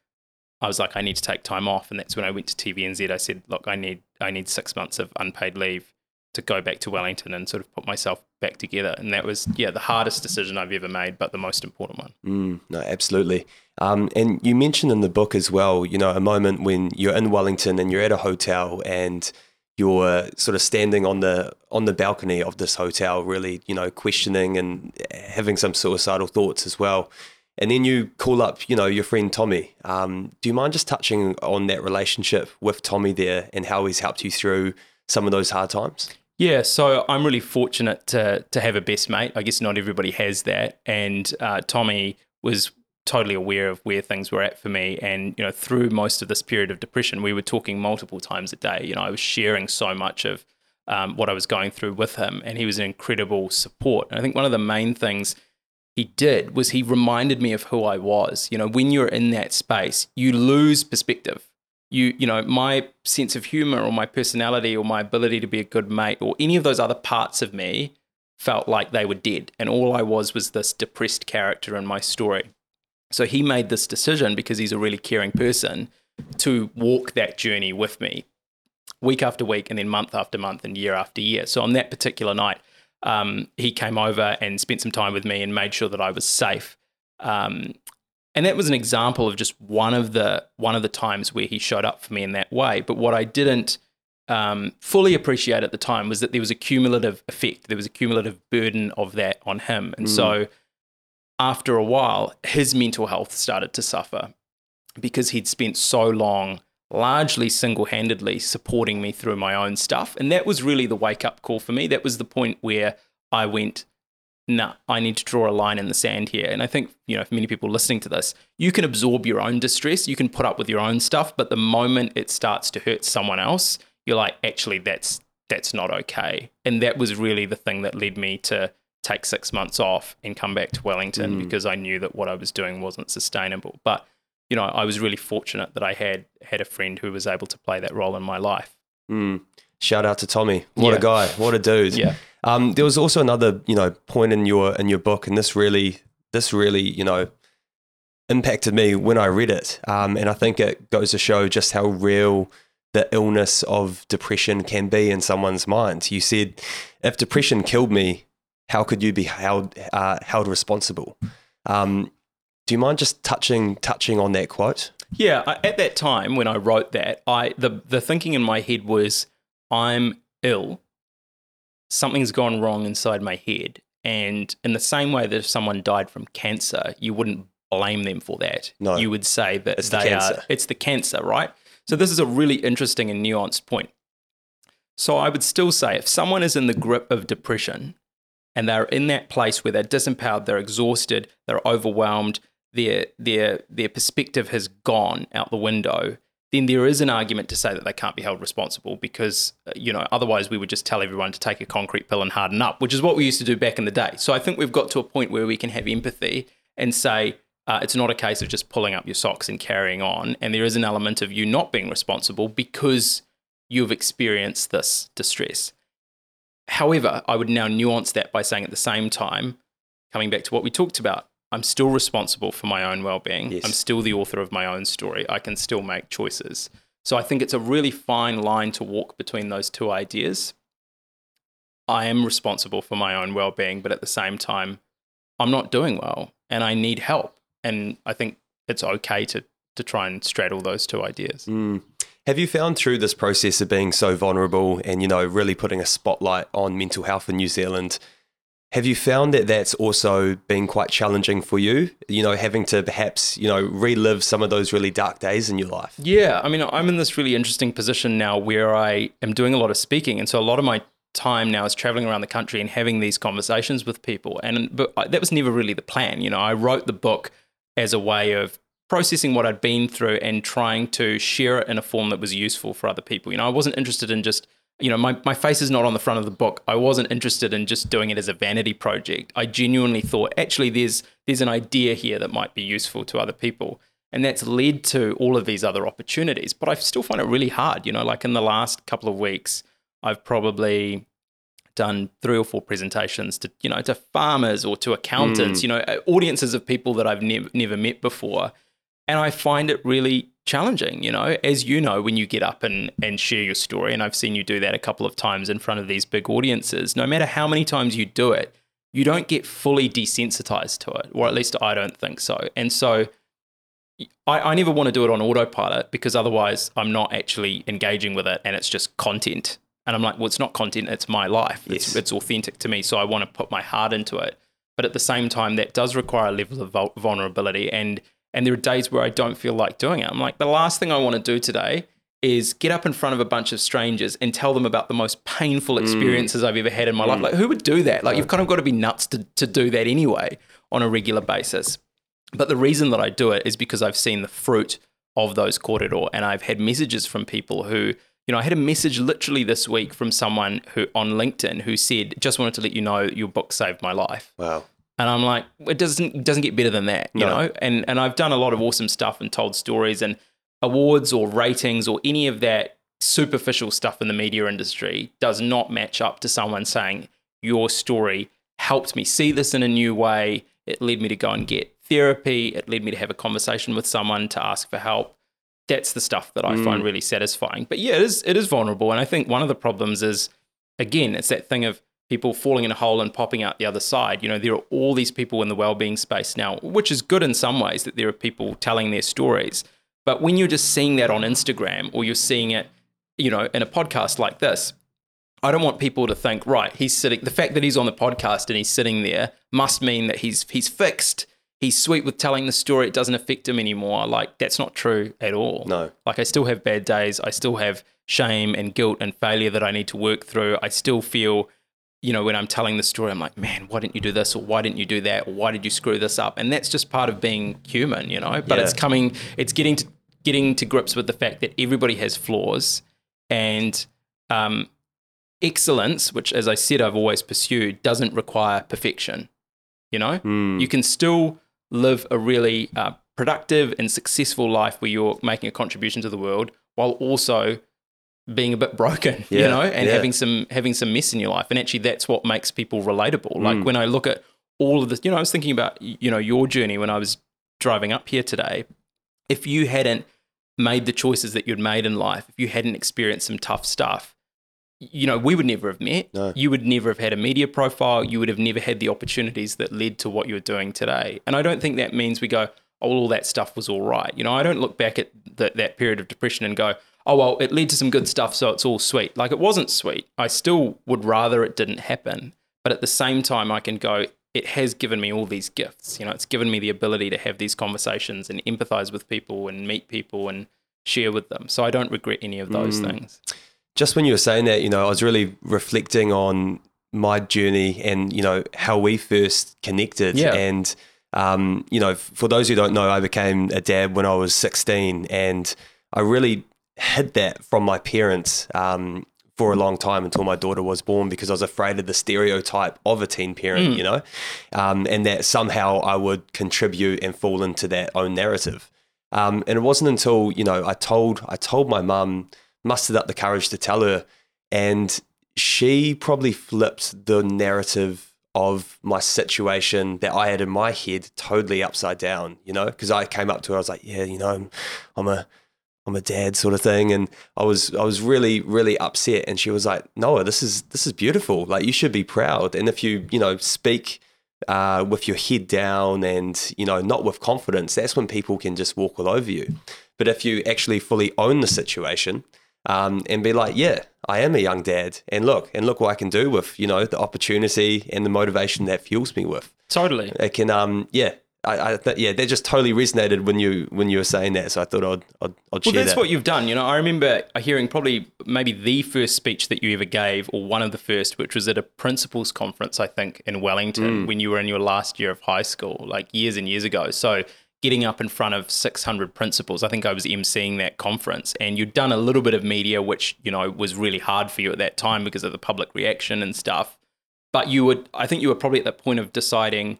I was like, I need to take time off. And that's when I went to TVNZ. I said, look, I need, I need six months of unpaid leave to go back to Wellington and sort of put myself back together. And that was, yeah, the hardest decision I've ever made, but the most important one. Mm, no, absolutely. Um, and you mentioned in the book as well, you know, a moment when you're in Wellington and you're at a hotel and you're sort of standing on the on the balcony of this hotel, really, you know, questioning and having some suicidal thoughts as well. And then you call up, you know, your friend Tommy. Um, do you mind just touching on that relationship with Tommy there and how he's helped you through some of those hard times? Yeah, so I'm really fortunate to to have a best mate. I guess not everybody has that, and uh, Tommy was totally aware of where things were at for me. And you know, through most of this period of depression, we were talking multiple times a day. You know, I was sharing so much of um, what I was going through with him, and he was an incredible support. And I think one of the main things he did was he reminded me of who I was. You know, when you're in that space, you lose perspective you you know my sense of humor or my personality or my ability to be a good mate or any of those other parts of me felt like they were dead and all I was was this depressed character in my story. So he made this decision because he's a really caring person to walk that journey with me week after week and then month after month and year after year. So on that particular night, um, he came over and spent some time with me and made sure that I was safe. Um, and that was an example of just one of the one of the times where he showed up for me in that way. But what I didn't um, fully appreciate at the time was that there was a cumulative effect. There was a cumulative burden of that on him, and mm. so after a while, his mental health started to suffer because he'd spent so long largely single-handedly supporting me through my own stuff and that was really the wake up call for me that was the point where i went nah, I need to draw a line in the sand here. And I think, you know, for many people listening to this, you can absorb your own distress, you can put up with your own stuff, but the moment it starts to hurt someone else, you're like, actually, that's that's not okay. And that was really the thing that led me to take six months off and come back to Wellington mm. because I knew that what I was doing wasn't sustainable. But you know, I was really fortunate that I had had a friend who was able to play that role in my life. Mm. Shout out to Tommy. What yeah. a guy. What a dude. Yeah. Um, there was also another, you know, point in your in your book, and this really, this really, you know, impacted me when I read it. Um, and I think it goes to show just how real the illness of depression can be in someone's mind. You said, if depression killed me, how could you be held uh, held responsible? Um, do you mind just touching touching on that quote? Yeah, at that time when I wrote that, I the the thinking in my head was I'm ill, something's gone wrong inside my head. And in the same way that if someone died from cancer, you wouldn't blame them for that. No. You would say that it's they the are it's the cancer, right? So this is a really interesting and nuanced point. So I would still say if someone is in the grip of depression and they're in that place where they're disempowered, they're exhausted, they're overwhelmed, their their their perspective has gone out the window, then there is an argument to say that they can't be held responsible because, uh, you know, otherwise we would just tell everyone to take a concrete pill and harden up, which is what we used to do back in the day. So I think we've got to a point where we can have empathy and say, uh, it's not a case of just pulling up your socks and carrying on. And there is an element of you not being responsible because you've experienced this distress. However, I would now nuance that by saying at the same time, coming back to what we talked about, I'm still responsible for my own well being. Yes. I'm still the author of my own story. I can still make choices. So I think it's a really fine line to walk between those two ideas. I am responsible for my own well being, but at the same time, I'm not doing well and I need help. And I think it's okay to, to try and straddle those two ideas. Mm. Have you found through this process of being so vulnerable and, you know, really putting a spotlight on mental health in New Zealand? Have you found that that's also been quite challenging for you? You know, having to perhaps, you know, relive some of those really dark days in your life? Yeah. I mean, I'm in this really interesting position now where I am doing a lot of speaking. And so a lot of my time now is traveling around the country and having these conversations with people. And but that was never really the plan. You know, I wrote the book as a way of processing what I'd been through and trying to share it in a form that was useful for other people. You know, I wasn't interested in just you know, my, my face is not on the front of the book. I wasn't interested in just doing it as a vanity project. I genuinely thought actually there's there's an idea here that might be useful to other people. And that's led to all of these other opportunities. But I still find it really hard. You know, like in the last couple of weeks, I've probably done three or four presentations to, you know, to farmers or to accountants, mm. you know, audiences of people that I've never never met before. And I find it really challenging, you know, as you know, when you get up and, and share your story, and I've seen you do that a couple of times in front of these big audiences, no matter how many times you do it, you don't get fully desensitized to it, or at least I don't think so. And so I, I never want to do it on autopilot because otherwise I'm not actually engaging with it and it's just content. And I'm like, well, it's not content, it's my life. Yes. It's, it's authentic to me. So I want to put my heart into it. But at the same time, that does require a level of vulnerability. And and there are days where I don't feel like doing it. I'm like, the last thing I want to do today is get up in front of a bunch of strangers and tell them about the most painful mm. experiences mm. I've ever had in my mm. life. Like, who would do that? Like, you've kind of got to be nuts to, to do that anyway on a regular basis. But the reason that I do it is because I've seen the fruit of those kōrero and I've had messages from people who, you know, I had a message literally this week from someone who on LinkedIn who said, just wanted to let you know your book saved my life. Wow. And I'm like, it doesn't it doesn't get better than that, you no. know. And and I've done a lot of awesome stuff and told stories and awards or ratings or any of that superficial stuff in the media industry does not match up to someone saying your story helped me see this in a new way. It led me to go and get therapy. It led me to have a conversation with someone to ask for help. That's the stuff that I mm. find really satisfying. But yeah, it is it is vulnerable, and I think one of the problems is again, it's that thing of people falling in a hole and popping out the other side. You know, there are all these people in the well-being space now, which is good in some ways that there are people telling their stories. But when you're just seeing that on Instagram or you're seeing it, you know, in a podcast like this, I don't want people to think, right, he's sitting the fact that he's on the podcast and he's sitting there must mean that he's he's fixed. He's sweet with telling the story. It doesn't affect him anymore. Like that's not true at all. No. Like I still have bad days. I still have shame and guilt and failure that I need to work through. I still feel you know, when I'm telling the story, I'm like, man, why didn't you do this? Or why didn't you do that? Or why did you screw this up? And that's just part of being human, you know? But yeah. it's coming, it's getting to, getting to grips with the fact that everybody has flaws and um, excellence, which, as I said, I've always pursued, doesn't require perfection, you know? Mm. You can still live a really uh, productive and successful life where you're making a contribution to the world while also being a bit broken, yeah, you know, and yeah. having some having some mess in your life. And actually that's what makes people relatable. Mm. Like when I look at all of this, you know, I was thinking about, you know, your journey when I was driving up here today. If you hadn't made the choices that you'd made in life, if you hadn't experienced some tough stuff, you know, we would never have met. No. You would never have had a media profile. You would have never had the opportunities that led to what you're doing today. And I don't think that means we go, oh, all that stuff was all right. You know, I don't look back at the, that period of depression and go, oh, well, it led to some good stuff, so it's all sweet. Like it wasn't sweet. I still would rather it didn't happen. But at the same time, I can go, it has given me all these gifts. You know, it's given me the ability to have these conversations and empathize with people and meet people and share with them. So I don't regret any of those mm. things. Just when you were saying that, you know, I was really reflecting on my journey and, you know, how we first connected. Yeah. And, um, you know, for those who don't know, I became a dad when I was 16 and I really hid that from my parents um, for a long time until my daughter was born because I was afraid of the stereotype of a teen parent, mm. you know, um, and that somehow I would contribute and fall into that own narrative. Um, and it wasn't until you know I told I told my mum, mustered up the courage to tell her, and she probably flipped the narrative of my situation that I had in my head totally upside down, you know, because I came up to her, I was like, yeah, you know, I'm, I'm a I'm a dad sort of thing. And I was I was really, really upset. And she was like, Noa, this is this is beautiful. Like you should be proud. And if you, you know, speak uh, with your head down and, you know, not with confidence, that's when people can just walk all over you. But if you actually fully own the situation, um, and be like, yeah, I am a young dad, and look, and look what I can do with you know the opportunity and the motivation that fuels me with. Totally, it can, um, yeah, I, I th- yeah, that just totally resonated when you when you were saying that. So I thought I'd I'd, I'd well, that's that. what you've done. You know, I remember hearing probably maybe the first speech that you ever gave, or one of the first, which was at a principals conference, I think, in Wellington, mm. when you were in your last year of high school, like years and years ago. So getting up in front of 600 principals. I think I was emceeing that conference, and you'd done a little bit of media, which you know was really hard for you at that time because of the public reaction and stuff. But you would, I think, you were probably at the point of deciding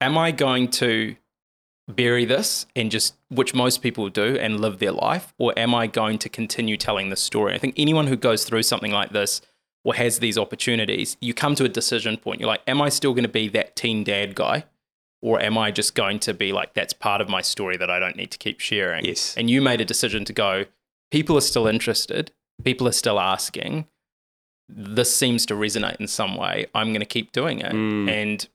am I going to bury this and just, which most people do, and live their life? Or am I going to continue telling the story? I think anyone who goes through something like this or has these opportunities, you come to a decision point. You're like, am I still going to be that teen dad guy? Or am I just going to be like, that's part of my story that I don't need to keep sharing? Yes. And you made a decision to go, people are still interested, people are still asking. This seems to resonate in some way. I'm going to keep doing it. Mm. And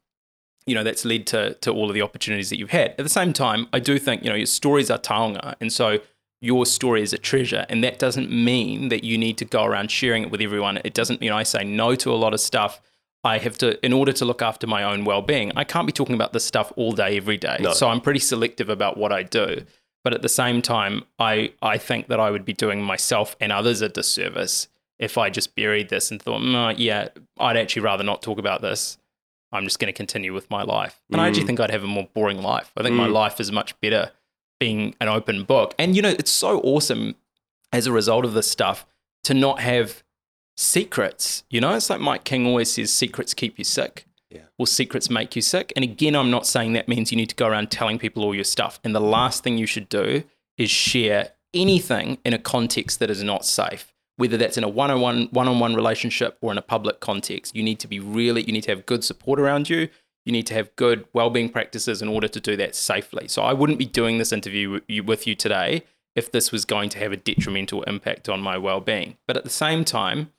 you know that's led to to all of the opportunities that you've had. At the same time, I do think you know your stories are taonga, and so your story is a treasure, and that doesn't mean that you need to go around sharing it with everyone. It doesn't, you know, I say no to a lot of stuff. I have to, in order to look after my own well-being, I can't be talking about this stuff all day, every day. No. So I'm pretty selective about what I do. But at the same time, I I think that I would be doing myself and others a disservice if I just buried this and thought, mm, yeah, I'd actually rather not talk about this I'm just going to continue with my life. And mm. I actually mm. think I'd have a more boring life. I think mm. my life is much better being an open book. And, you know, it's so awesome as a result of this stuff to not have secrets. You know, it's like Mike King always says secrets keep you sick. Yeah. Or secrets make you sick. And again, I'm not saying that means you need to go around telling people all your stuff. And the last thing you should do is share anything in a context that is not safe whether that's in a one-on-one one-on-one relationship or in a public context. You need to be really you need to have good support around you. You need to have good well-being practices in order to do that safely. So i wouldn't be doing this interview with you today if this was going to have a detrimental impact on my well-being. But at the same time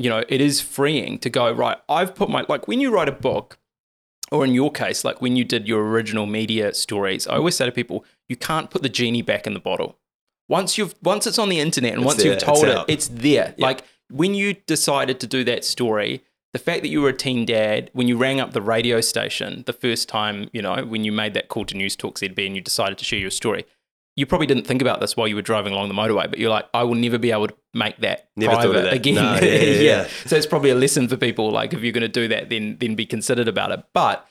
you know it is freeing to go right i've put my like when you write a book or in your case like when you did your original media stories i always say to people you can't put the genie back in the bottle once you've once it's on the internet and it's once there, you've told it's it, it's there. Yep. Like when you decided to do that story, the fact that you were a teen dad, when you rang up the radio station the first time, you know, when you made that call to News Talk ZB and you decided to share your story, you probably didn't think about this while you were driving along the motorway, but you're like, I will never be able to make that never private that. again. No, yeah, yeah, yeah. yeah, So it's probably a lesson for people. Like if you're going to do that, then then be considered about it. But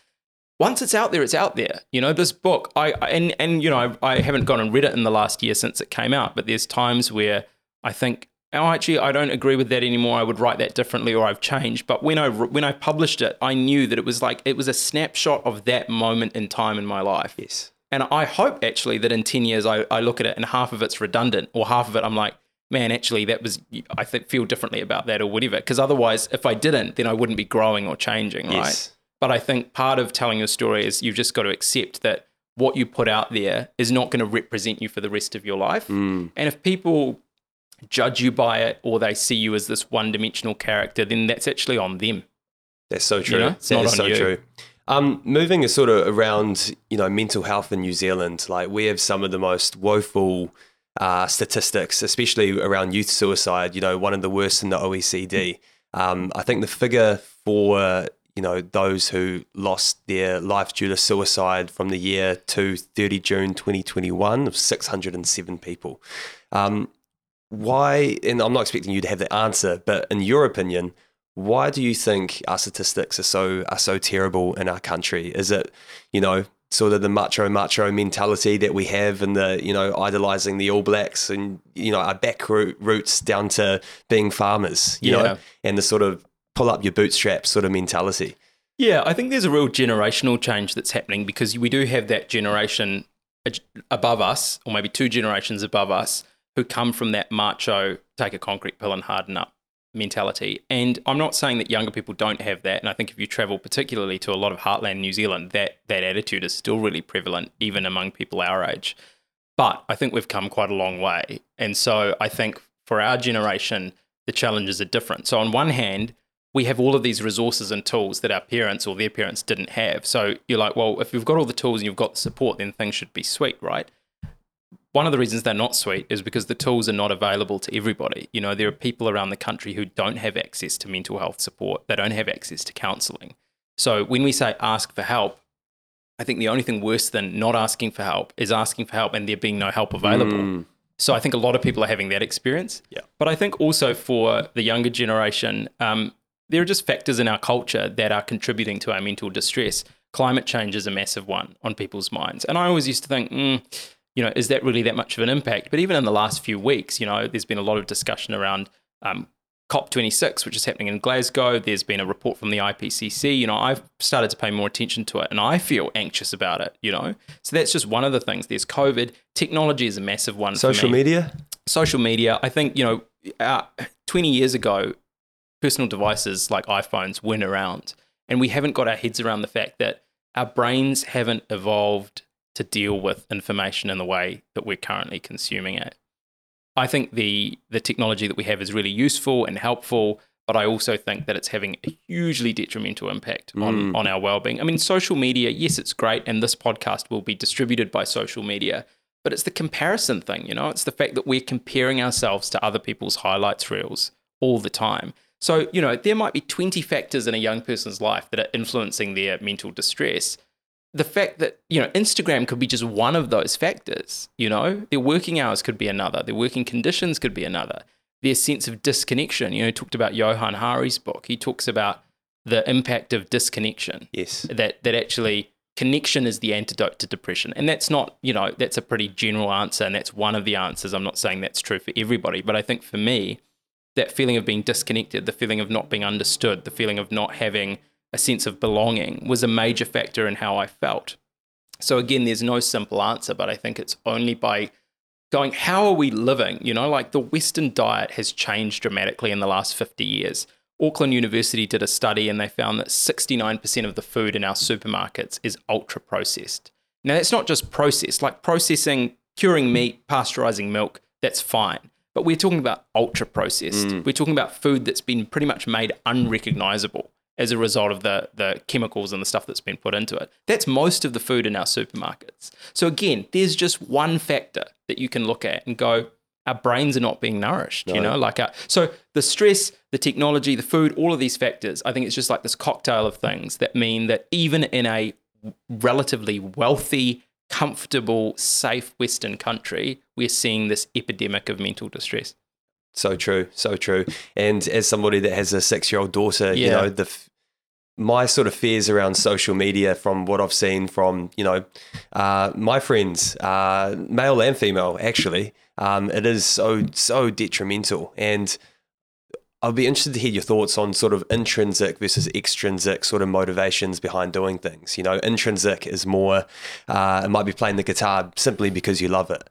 once it's out there, it's out there. You know, this book, I and and you know, I, I haven't gone and read it in the last year since it came out, but there's times where I think, oh, actually, I don't agree with that anymore. I would write that differently, or I've changed. But when I when I published it, I knew that it was like it was a snapshot of that moment in time in my life. Yes. And I hope actually that in ten years, I, I look at it and half of it's redundant, or half of it, I'm like, man, actually, that was I feel differently about that, or whatever. Because otherwise, if I didn't, then I wouldn't be growing or changing, right? But I think part of telling your story is you've just got to accept that what you put out there is not going to represent you for the rest of your life. Mm. And if people judge you by it or they see you as this one dimensional character, then that's actually on them. That's so true. You know? It's that not so you. true. Um, moving a sort of around, you know, mental health in New Zealand, like we have some of the most woeful uh, statistics, especially around youth suicide. You know, one of the worst in the OECD. Um, I think the figure for you know those who lost their life due to suicide from the year to 30 June 2021 of 607 people. Um, why? And I'm not expecting you to have the answer, but in your opinion, why do you think our statistics are so are so terrible in our country? Is it you know sort of the macho macho mentality that we have and the you know idolizing the all blacks and you know our back roots down to being farmers you yeah. know and the sort of pull up your bootstraps sort of mentality. Yeah, I think there's a real generational change that's happening because we do have that generation above us, or maybe two generations above us, who come from that macho, take a concrete pill and harden up mentality. And I'm not saying that younger people don't have that. And I think if you travel particularly to a lot of heartland New Zealand, that that attitude is still really prevalent, even among people our age. But I think we've come quite a long way. And so I think for our generation, the challenges are different. So on one hand, we have all of these resources and tools that our parents or their parents didn't have. So you're like, well, if you've got all the tools and you've got the support, then things should be sweet, right? One of the reasons they're not sweet is because the tools are not available to everybody. You know, there are people around the country who don't have access to mental health support, they don't have access to counseling. So when we say ask for help, I think the only thing worse than not asking for help is asking for help and there being no help available. Mm. So I think a lot of people are having that experience. Yeah. But I think also for the younger generation, um, there are just factors in our culture that are contributing to our mental distress. Climate change is a massive one on people's minds. And I always used to think, mm, you know, is that really that much of an impact? But even in the last few weeks, you know, there's been a lot of discussion around um, COP26, which is happening in Glasgow. There's been a report from the IPCC. You know, I've started to pay more attention to it and I feel anxious about it, you know? So that's just one of the things. There's COVID. Technology is a massive one. Social media? Social media. I think, you know, uh, 20 years ago, personal devices like iPhones went around. And we haven't got our heads around the fact that our brains haven't evolved to deal with information in the way that we're currently consuming it. I think the the technology that we have is really useful and helpful, but I also think that it's having a hugely detrimental impact on, Mm. on our well-being. I mean, social media, yes, it's great, and this podcast will be distributed by social media, but it's the comparison thing, you know, it's the fact that we're comparing ourselves to other people's highlights reels all the time. So, you know, there might be 20 factors in a young person's life that are influencing their mental distress. The fact that, you know, Instagram could be just one of those factors, you know, their working hours could be another, their working conditions could be another, their sense of disconnection. You know, he talked about Johann Hari's book. He talks about the impact of disconnection Yes. that that actually connection is the antidote to depression and that's not you know that's a pretty general answer and that's one of the answers i'm not saying that's true for everybody but i think for me that feeling of being disconnected the feeling of not being understood the feeling of not having a sense of belonging was a major factor in how i felt so again there's no simple answer but i think it's only by going how are we living you know like the western diet has changed dramatically in the last 50 years Auckland University did a study and they found that 69% of the food in our supermarkets is ultra processed. Now, that's not just processed, like processing, curing meat, pasteurizing milk, that's fine. But we're talking about ultra processed. Mm. We're talking about food that's been pretty much made unrecognizable as a result of the, the chemicals and the stuff that's been put into it. That's most of the food in our supermarkets. So, again, there's just one factor that you can look at and go, our brains are not being nourished, you know, like our, so the stress, the technology, the food, all of these factors, I think it's just like this cocktail of things that mean that even in a relatively wealthy, comfortable, safe Western country, we're seeing this epidemic of mental distress. So true, so true. And as somebody that has a six-year-old daughter, you know, the f- my sort of fears around social media, from what I've seen from you know uh, my friends, uh, male and female, actually, um, it is so so detrimental. And I'll be interested to hear your thoughts on sort of intrinsic versus extrinsic sort of motivations behind doing things. You know, intrinsic is more, uh, it might be playing the guitar simply because you love it.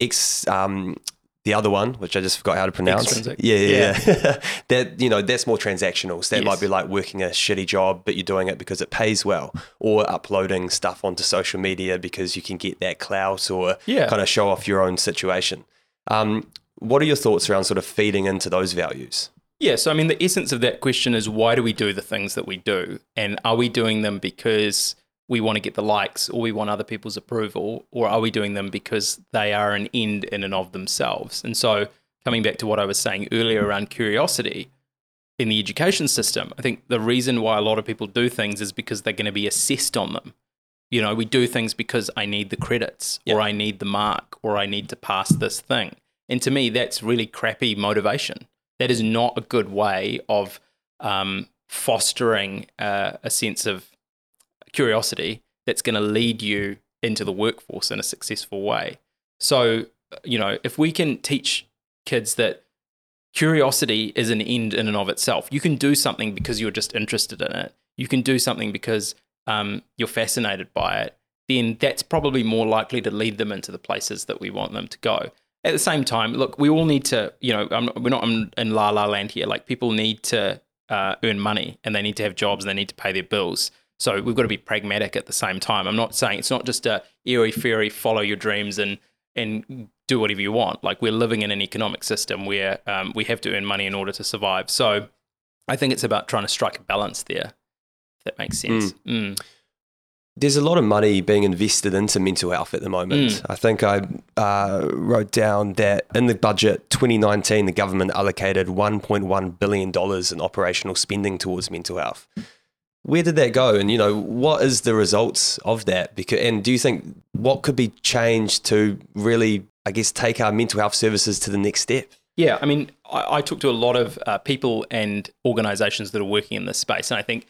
Ex, um, the other one, which I just forgot how to pronounce. Extrinsic. Yeah, yeah, yeah. that you know, that's more transactional. So that Yes. might be like working a shitty job, but you're doing it because it pays well, or uploading stuff onto social media because you can get that clout or Yeah. kind of show off your own situation. Um, what are your thoughts around sort of feeding into those values? Yeah, so I mean, the essence of that question is why do we do the things that we do? And are we doing them because we want to get the likes or we want other people's approval? Or are we doing them because they are an end in and of themselves? And so, coming back to what I was saying earlier around curiosity in the education system, I think the reason why a lot of people do things is because they're going to be assessed on them. You know, we do things because I need the credits or I need the mark or I need to pass this thing. And to me, that's really crappy motivation that is not a good way of um, fostering uh, a sense of curiosity that's going to lead you into the workforce in a successful way. So, you know, if we can teach kids that curiosity is an end in and of itself, you can do something because you're just interested in it, you can do something because um, you're fascinated by it, then that's probably more likely to lead them into the places that we want them to go at the same time, look, we all need to, you know, I'm, we're not in, in la la land here. Like people need to uh, earn money and they need to have jobs and they need to pay their bills. So we've got to be pragmatic at the same time. I'm not saying it's not just a airy fairy follow your dreams and and do whatever you want. Like we're living in an economic system where um, we have to earn money in order to survive. So I think it's about trying to strike a balance there. If that makes sense. Mm. There's a lot of money being invested into mental health at the moment. Mm. I think I uh, wrote down that in the budget 2019, the government allocated $1.1 billion in operational spending towards mental health. Where did that go? And, you know, what is the results of that? Because, and do you think what could be changed to really, I guess, take our mental health services to the next step? Yeah, I mean, I, I talk to a lot of uh, people and organizations that are working in this space. And I think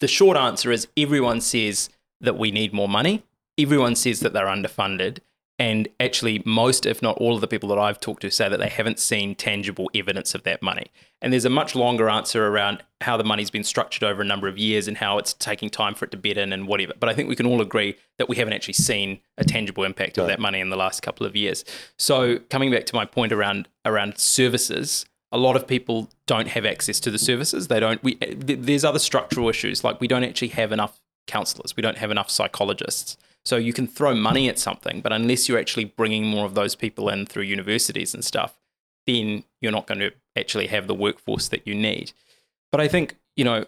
the short answer is everyone says that we need more money. Everyone says that they're underfunded. And actually, most, if not all, of the people that I've talked to say that they haven't seen tangible evidence of that money. And there's a much longer answer around how the money's been structured over a number of years and how it's taking time for it to bed in and whatever. But I think we can all agree that we haven't actually seen a tangible impact of that money in the last couple of years. So coming back to my point around around services, a lot of people don't have access to the services. They don't. We there's other structural issues like we don't actually have enough counselors. We don't have enough psychologists. So you can throw money at something, but unless you're actually bringing more of those people in through universities and stuff, then you're not going to actually have the workforce that you need. But I think, you know,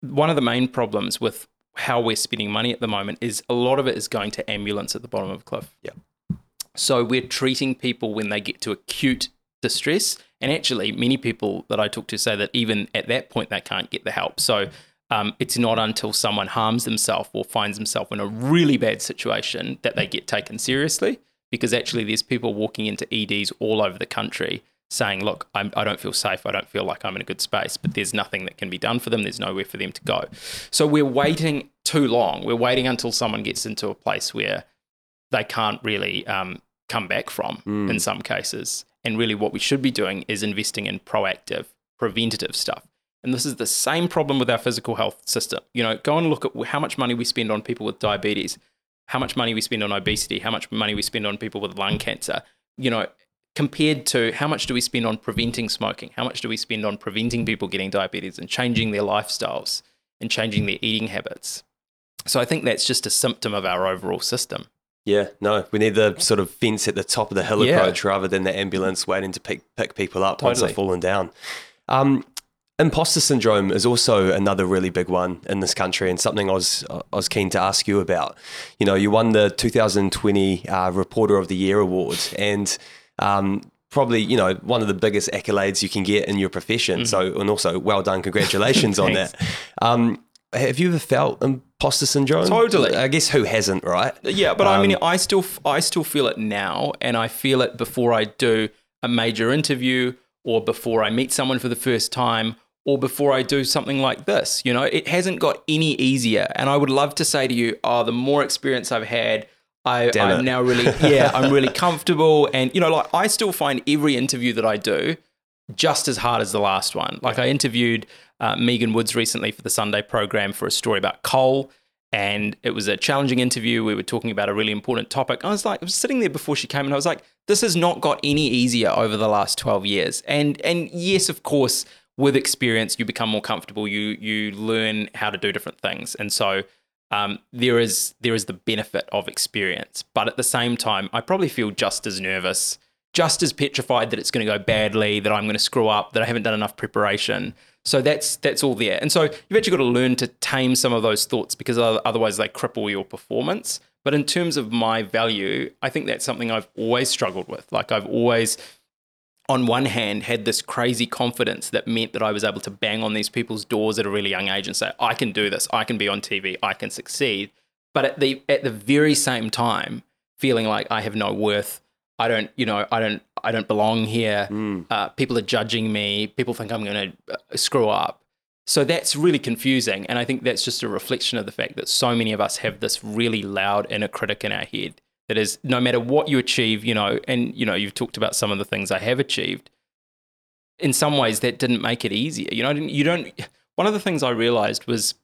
one of the main problems with how we're spending money at the moment is a lot of it is going to ambulance at the bottom of a cliff. Yeah. So we're treating people when they get to acute distress. And actually, many people that I talk to say that even at that point, they can't get the help. So um, it's not until someone harms themselves or finds themselves in a really bad situation that they get taken seriously. Because actually, there's people walking into EDs all over the country saying, Look, I'm, I don't feel safe. I don't feel like I'm in a good space, but there's nothing that can be done for them. There's nowhere for them to go. So we're waiting too long. We're waiting until someone gets into a place where they can't really um, come back from Mm. in some cases. And really, what we should be doing is investing in proactive, preventative stuff. And this is the same problem with our physical health system. You know, go and look at how much money we spend on people with diabetes, how much money we spend on obesity, how much money we spend on people with lung cancer. You know, compared to how much do we spend on preventing smoking? How much do we spend on preventing people getting diabetes and changing their lifestyles and changing their eating habits? So I think that's just a symptom of our overall system. Yeah, no, we need the sort of fence at the top of the hill Yeah. approach rather than the ambulance waiting to pick, pick people up once they've fallen down. Um, imposter syndrome is also another really big one in this country and something I was, I was keen to ask you about. You know, you won the 2020 uh, Reporter of the Year award and um, probably, you know, one of the biggest accolades you can get in your profession. So, and also well done, congratulations on that. Um, have you ever felt imposter syndrome? Totally. I guess who hasn't, right? Yeah, but I Um, mean, I still I still feel it now, and I feel it before I do a major interview, or before I meet someone for the first time, or before I do something like this. You know, it hasn't got any easier, and I would love to say to you, oh, the more experience I've had. I, I'm it. now really, yeah, I'm really comfortable. And, you know, like I still find every interview that I do just as hard as the last one. Like I interviewed uh, Megan Woods recently for the Sunday program for a story about coal, and it was a challenging interview. We were talking about a really important topic. I was like, I was sitting there before she came, and I was like, this has not got any easier over the last twelve years. And and yes, of course, with experience, you become more comfortable. You you learn how to do different things, and so. Um, there is there is the benefit of experience, but at the same time, I probably feel just as nervous just as petrified that it's going to go badly, that I'm going to screw up, that I haven't done enough preparation. So that's that's all there. And so you've actually got to learn to tame some of those thoughts because otherwise they cripple your performance. But in terms of my value, I think that's something I've always struggled with. Like I've always on one hand had this crazy confidence that meant that I was able to bang on these people's doors at a really young age and say, I can do this, I can be on TV, I can succeed. But at the at the very same time, feeling like I have no worth, I don't, you know, I don't I don't belong here. Mm. Uh, people are judging me. People think I'm going to screw up. So that's really confusing. And I think that's just a reflection of the fact that so many of us have this really loud inner critic in our head that is no matter what you achieve, you know, and, you know, you've talked about some of the things I have achieved. In some ways, that didn't make it easier. You know, you don't, one of the things I realized was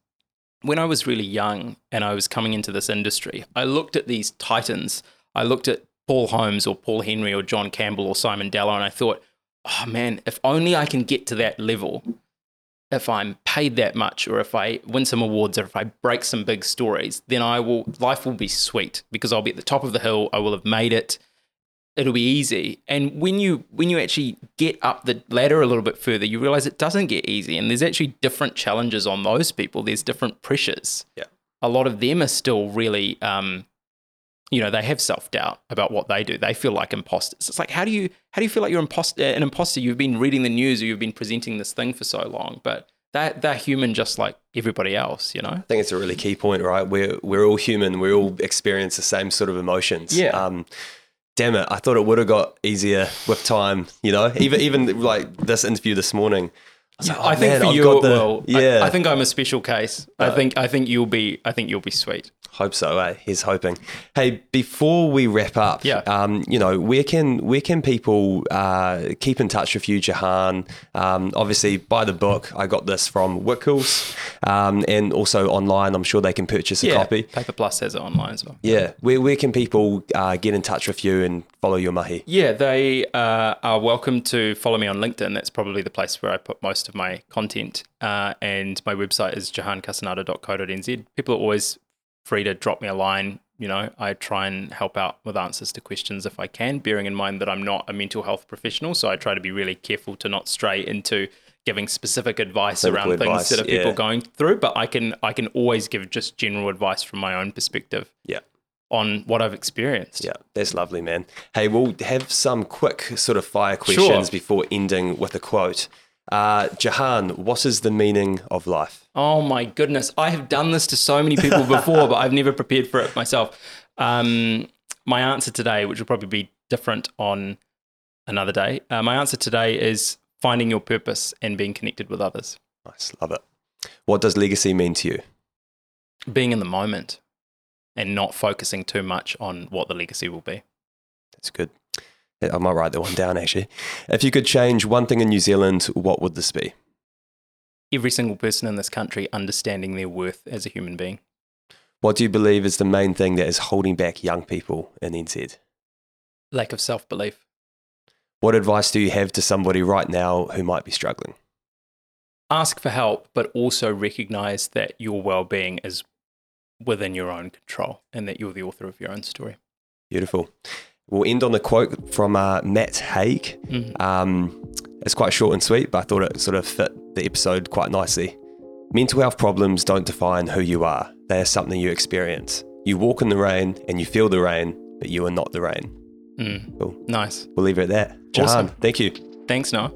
when I was really young and I was coming into this industry, I looked at these titans. I looked at Paul Holmes or Paul Henry or John Campbell or Simon Dallow, and I thought, oh man, if only I can get to that level, if I'm paid that much or if I win some awards or if I break some big stories, then I will life will be sweet because I'll be at the top of the hill. I will have made it. It'll be easy. And when you when you actually get up the ladder a little bit further, you realize it doesn't get easy. And there's actually different challenges on those people. There's different pressures. Yeah. A lot of them are still really um, you know, they have self doubt about what they do. They feel like imposters. It's like, how do you how do you feel like you're imposter, an imposter? You've been reading the news or you've been presenting this thing for so long, but they're, they're human just like everybody else, you know? I think it's a really key point, right? We're we're all human. We all experience the same sort of emotions. Yeah. Um, damn it, I thought it would have got easier with time. You know, even even like this interview this morning. I, like, I "Oh, think man, for I've you, the- well, I- yeah, I, think I'm a special case. I Uh, think I think you'll be I think you'll be sweet. Hope so, eh? He's hoping. Hey, before we wrap up, Yeah. um, you know, where can where can people uh, keep in touch with you, Jehan? Um, obviously, buy the book. I got this from Whitcoulls, um, and also online. I'm sure they can purchase a yeah, copy. Paper Plus has it online as well. Yeah, where where can people uh, get in touch with you and follow your mahi? Yeah, they uh, are welcome to follow me on LinkedIn. That's probably the place where I put most of my content. Uh, and my website is jehancasinader.co.nz. People are always free to drop me a line. You know, I try and help out with answers to questions if I can, bearing in mind that I'm not a mental health professional. So I try to be really careful to not stray into giving specific advice Clinical around advice, things that are people yeah. going through. But I can I can always give just general advice from my own perspective Yeah. on what I've experienced. Yeah, that's lovely, man. Hey, we'll have some quick sort of fire questions before ending with a quote. Uh, Jehan, what is the meaning of life? Oh my goodness. I have done this to so many people before, but I've never prepared for it myself. Um, my answer today, which will probably be different on another day, uh, my answer today is finding your purpose and being connected with others, Nice, love it. What does legacy mean to you? being in the moment and not focusing too much on what the legacy will be. That's good. I might write that one down actually. If you could change one thing in New Zealand, what would this be? Every single person in this country understanding their worth as a human being. What do you believe is the main thing that is holding back young people in NZ? Lack of self belief. What advice do you have to somebody right now who might be struggling? Ask for help, but also recognize that your well being is within your own control and that you're the author of your own story. Beautiful. We'll end on a quote from uh, Matt Haig. Mhm. Um, it's quite short and sweet, but I thought it sort of fit the episode quite nicely. Mental health problems don't define who you are, they are something you experience. You walk in the rain and you feel the rain, but you are not the rain. Mm. Cool. Nice. We'll leave it at that. Jehan, Awesome. thank you. Thanks, Noa.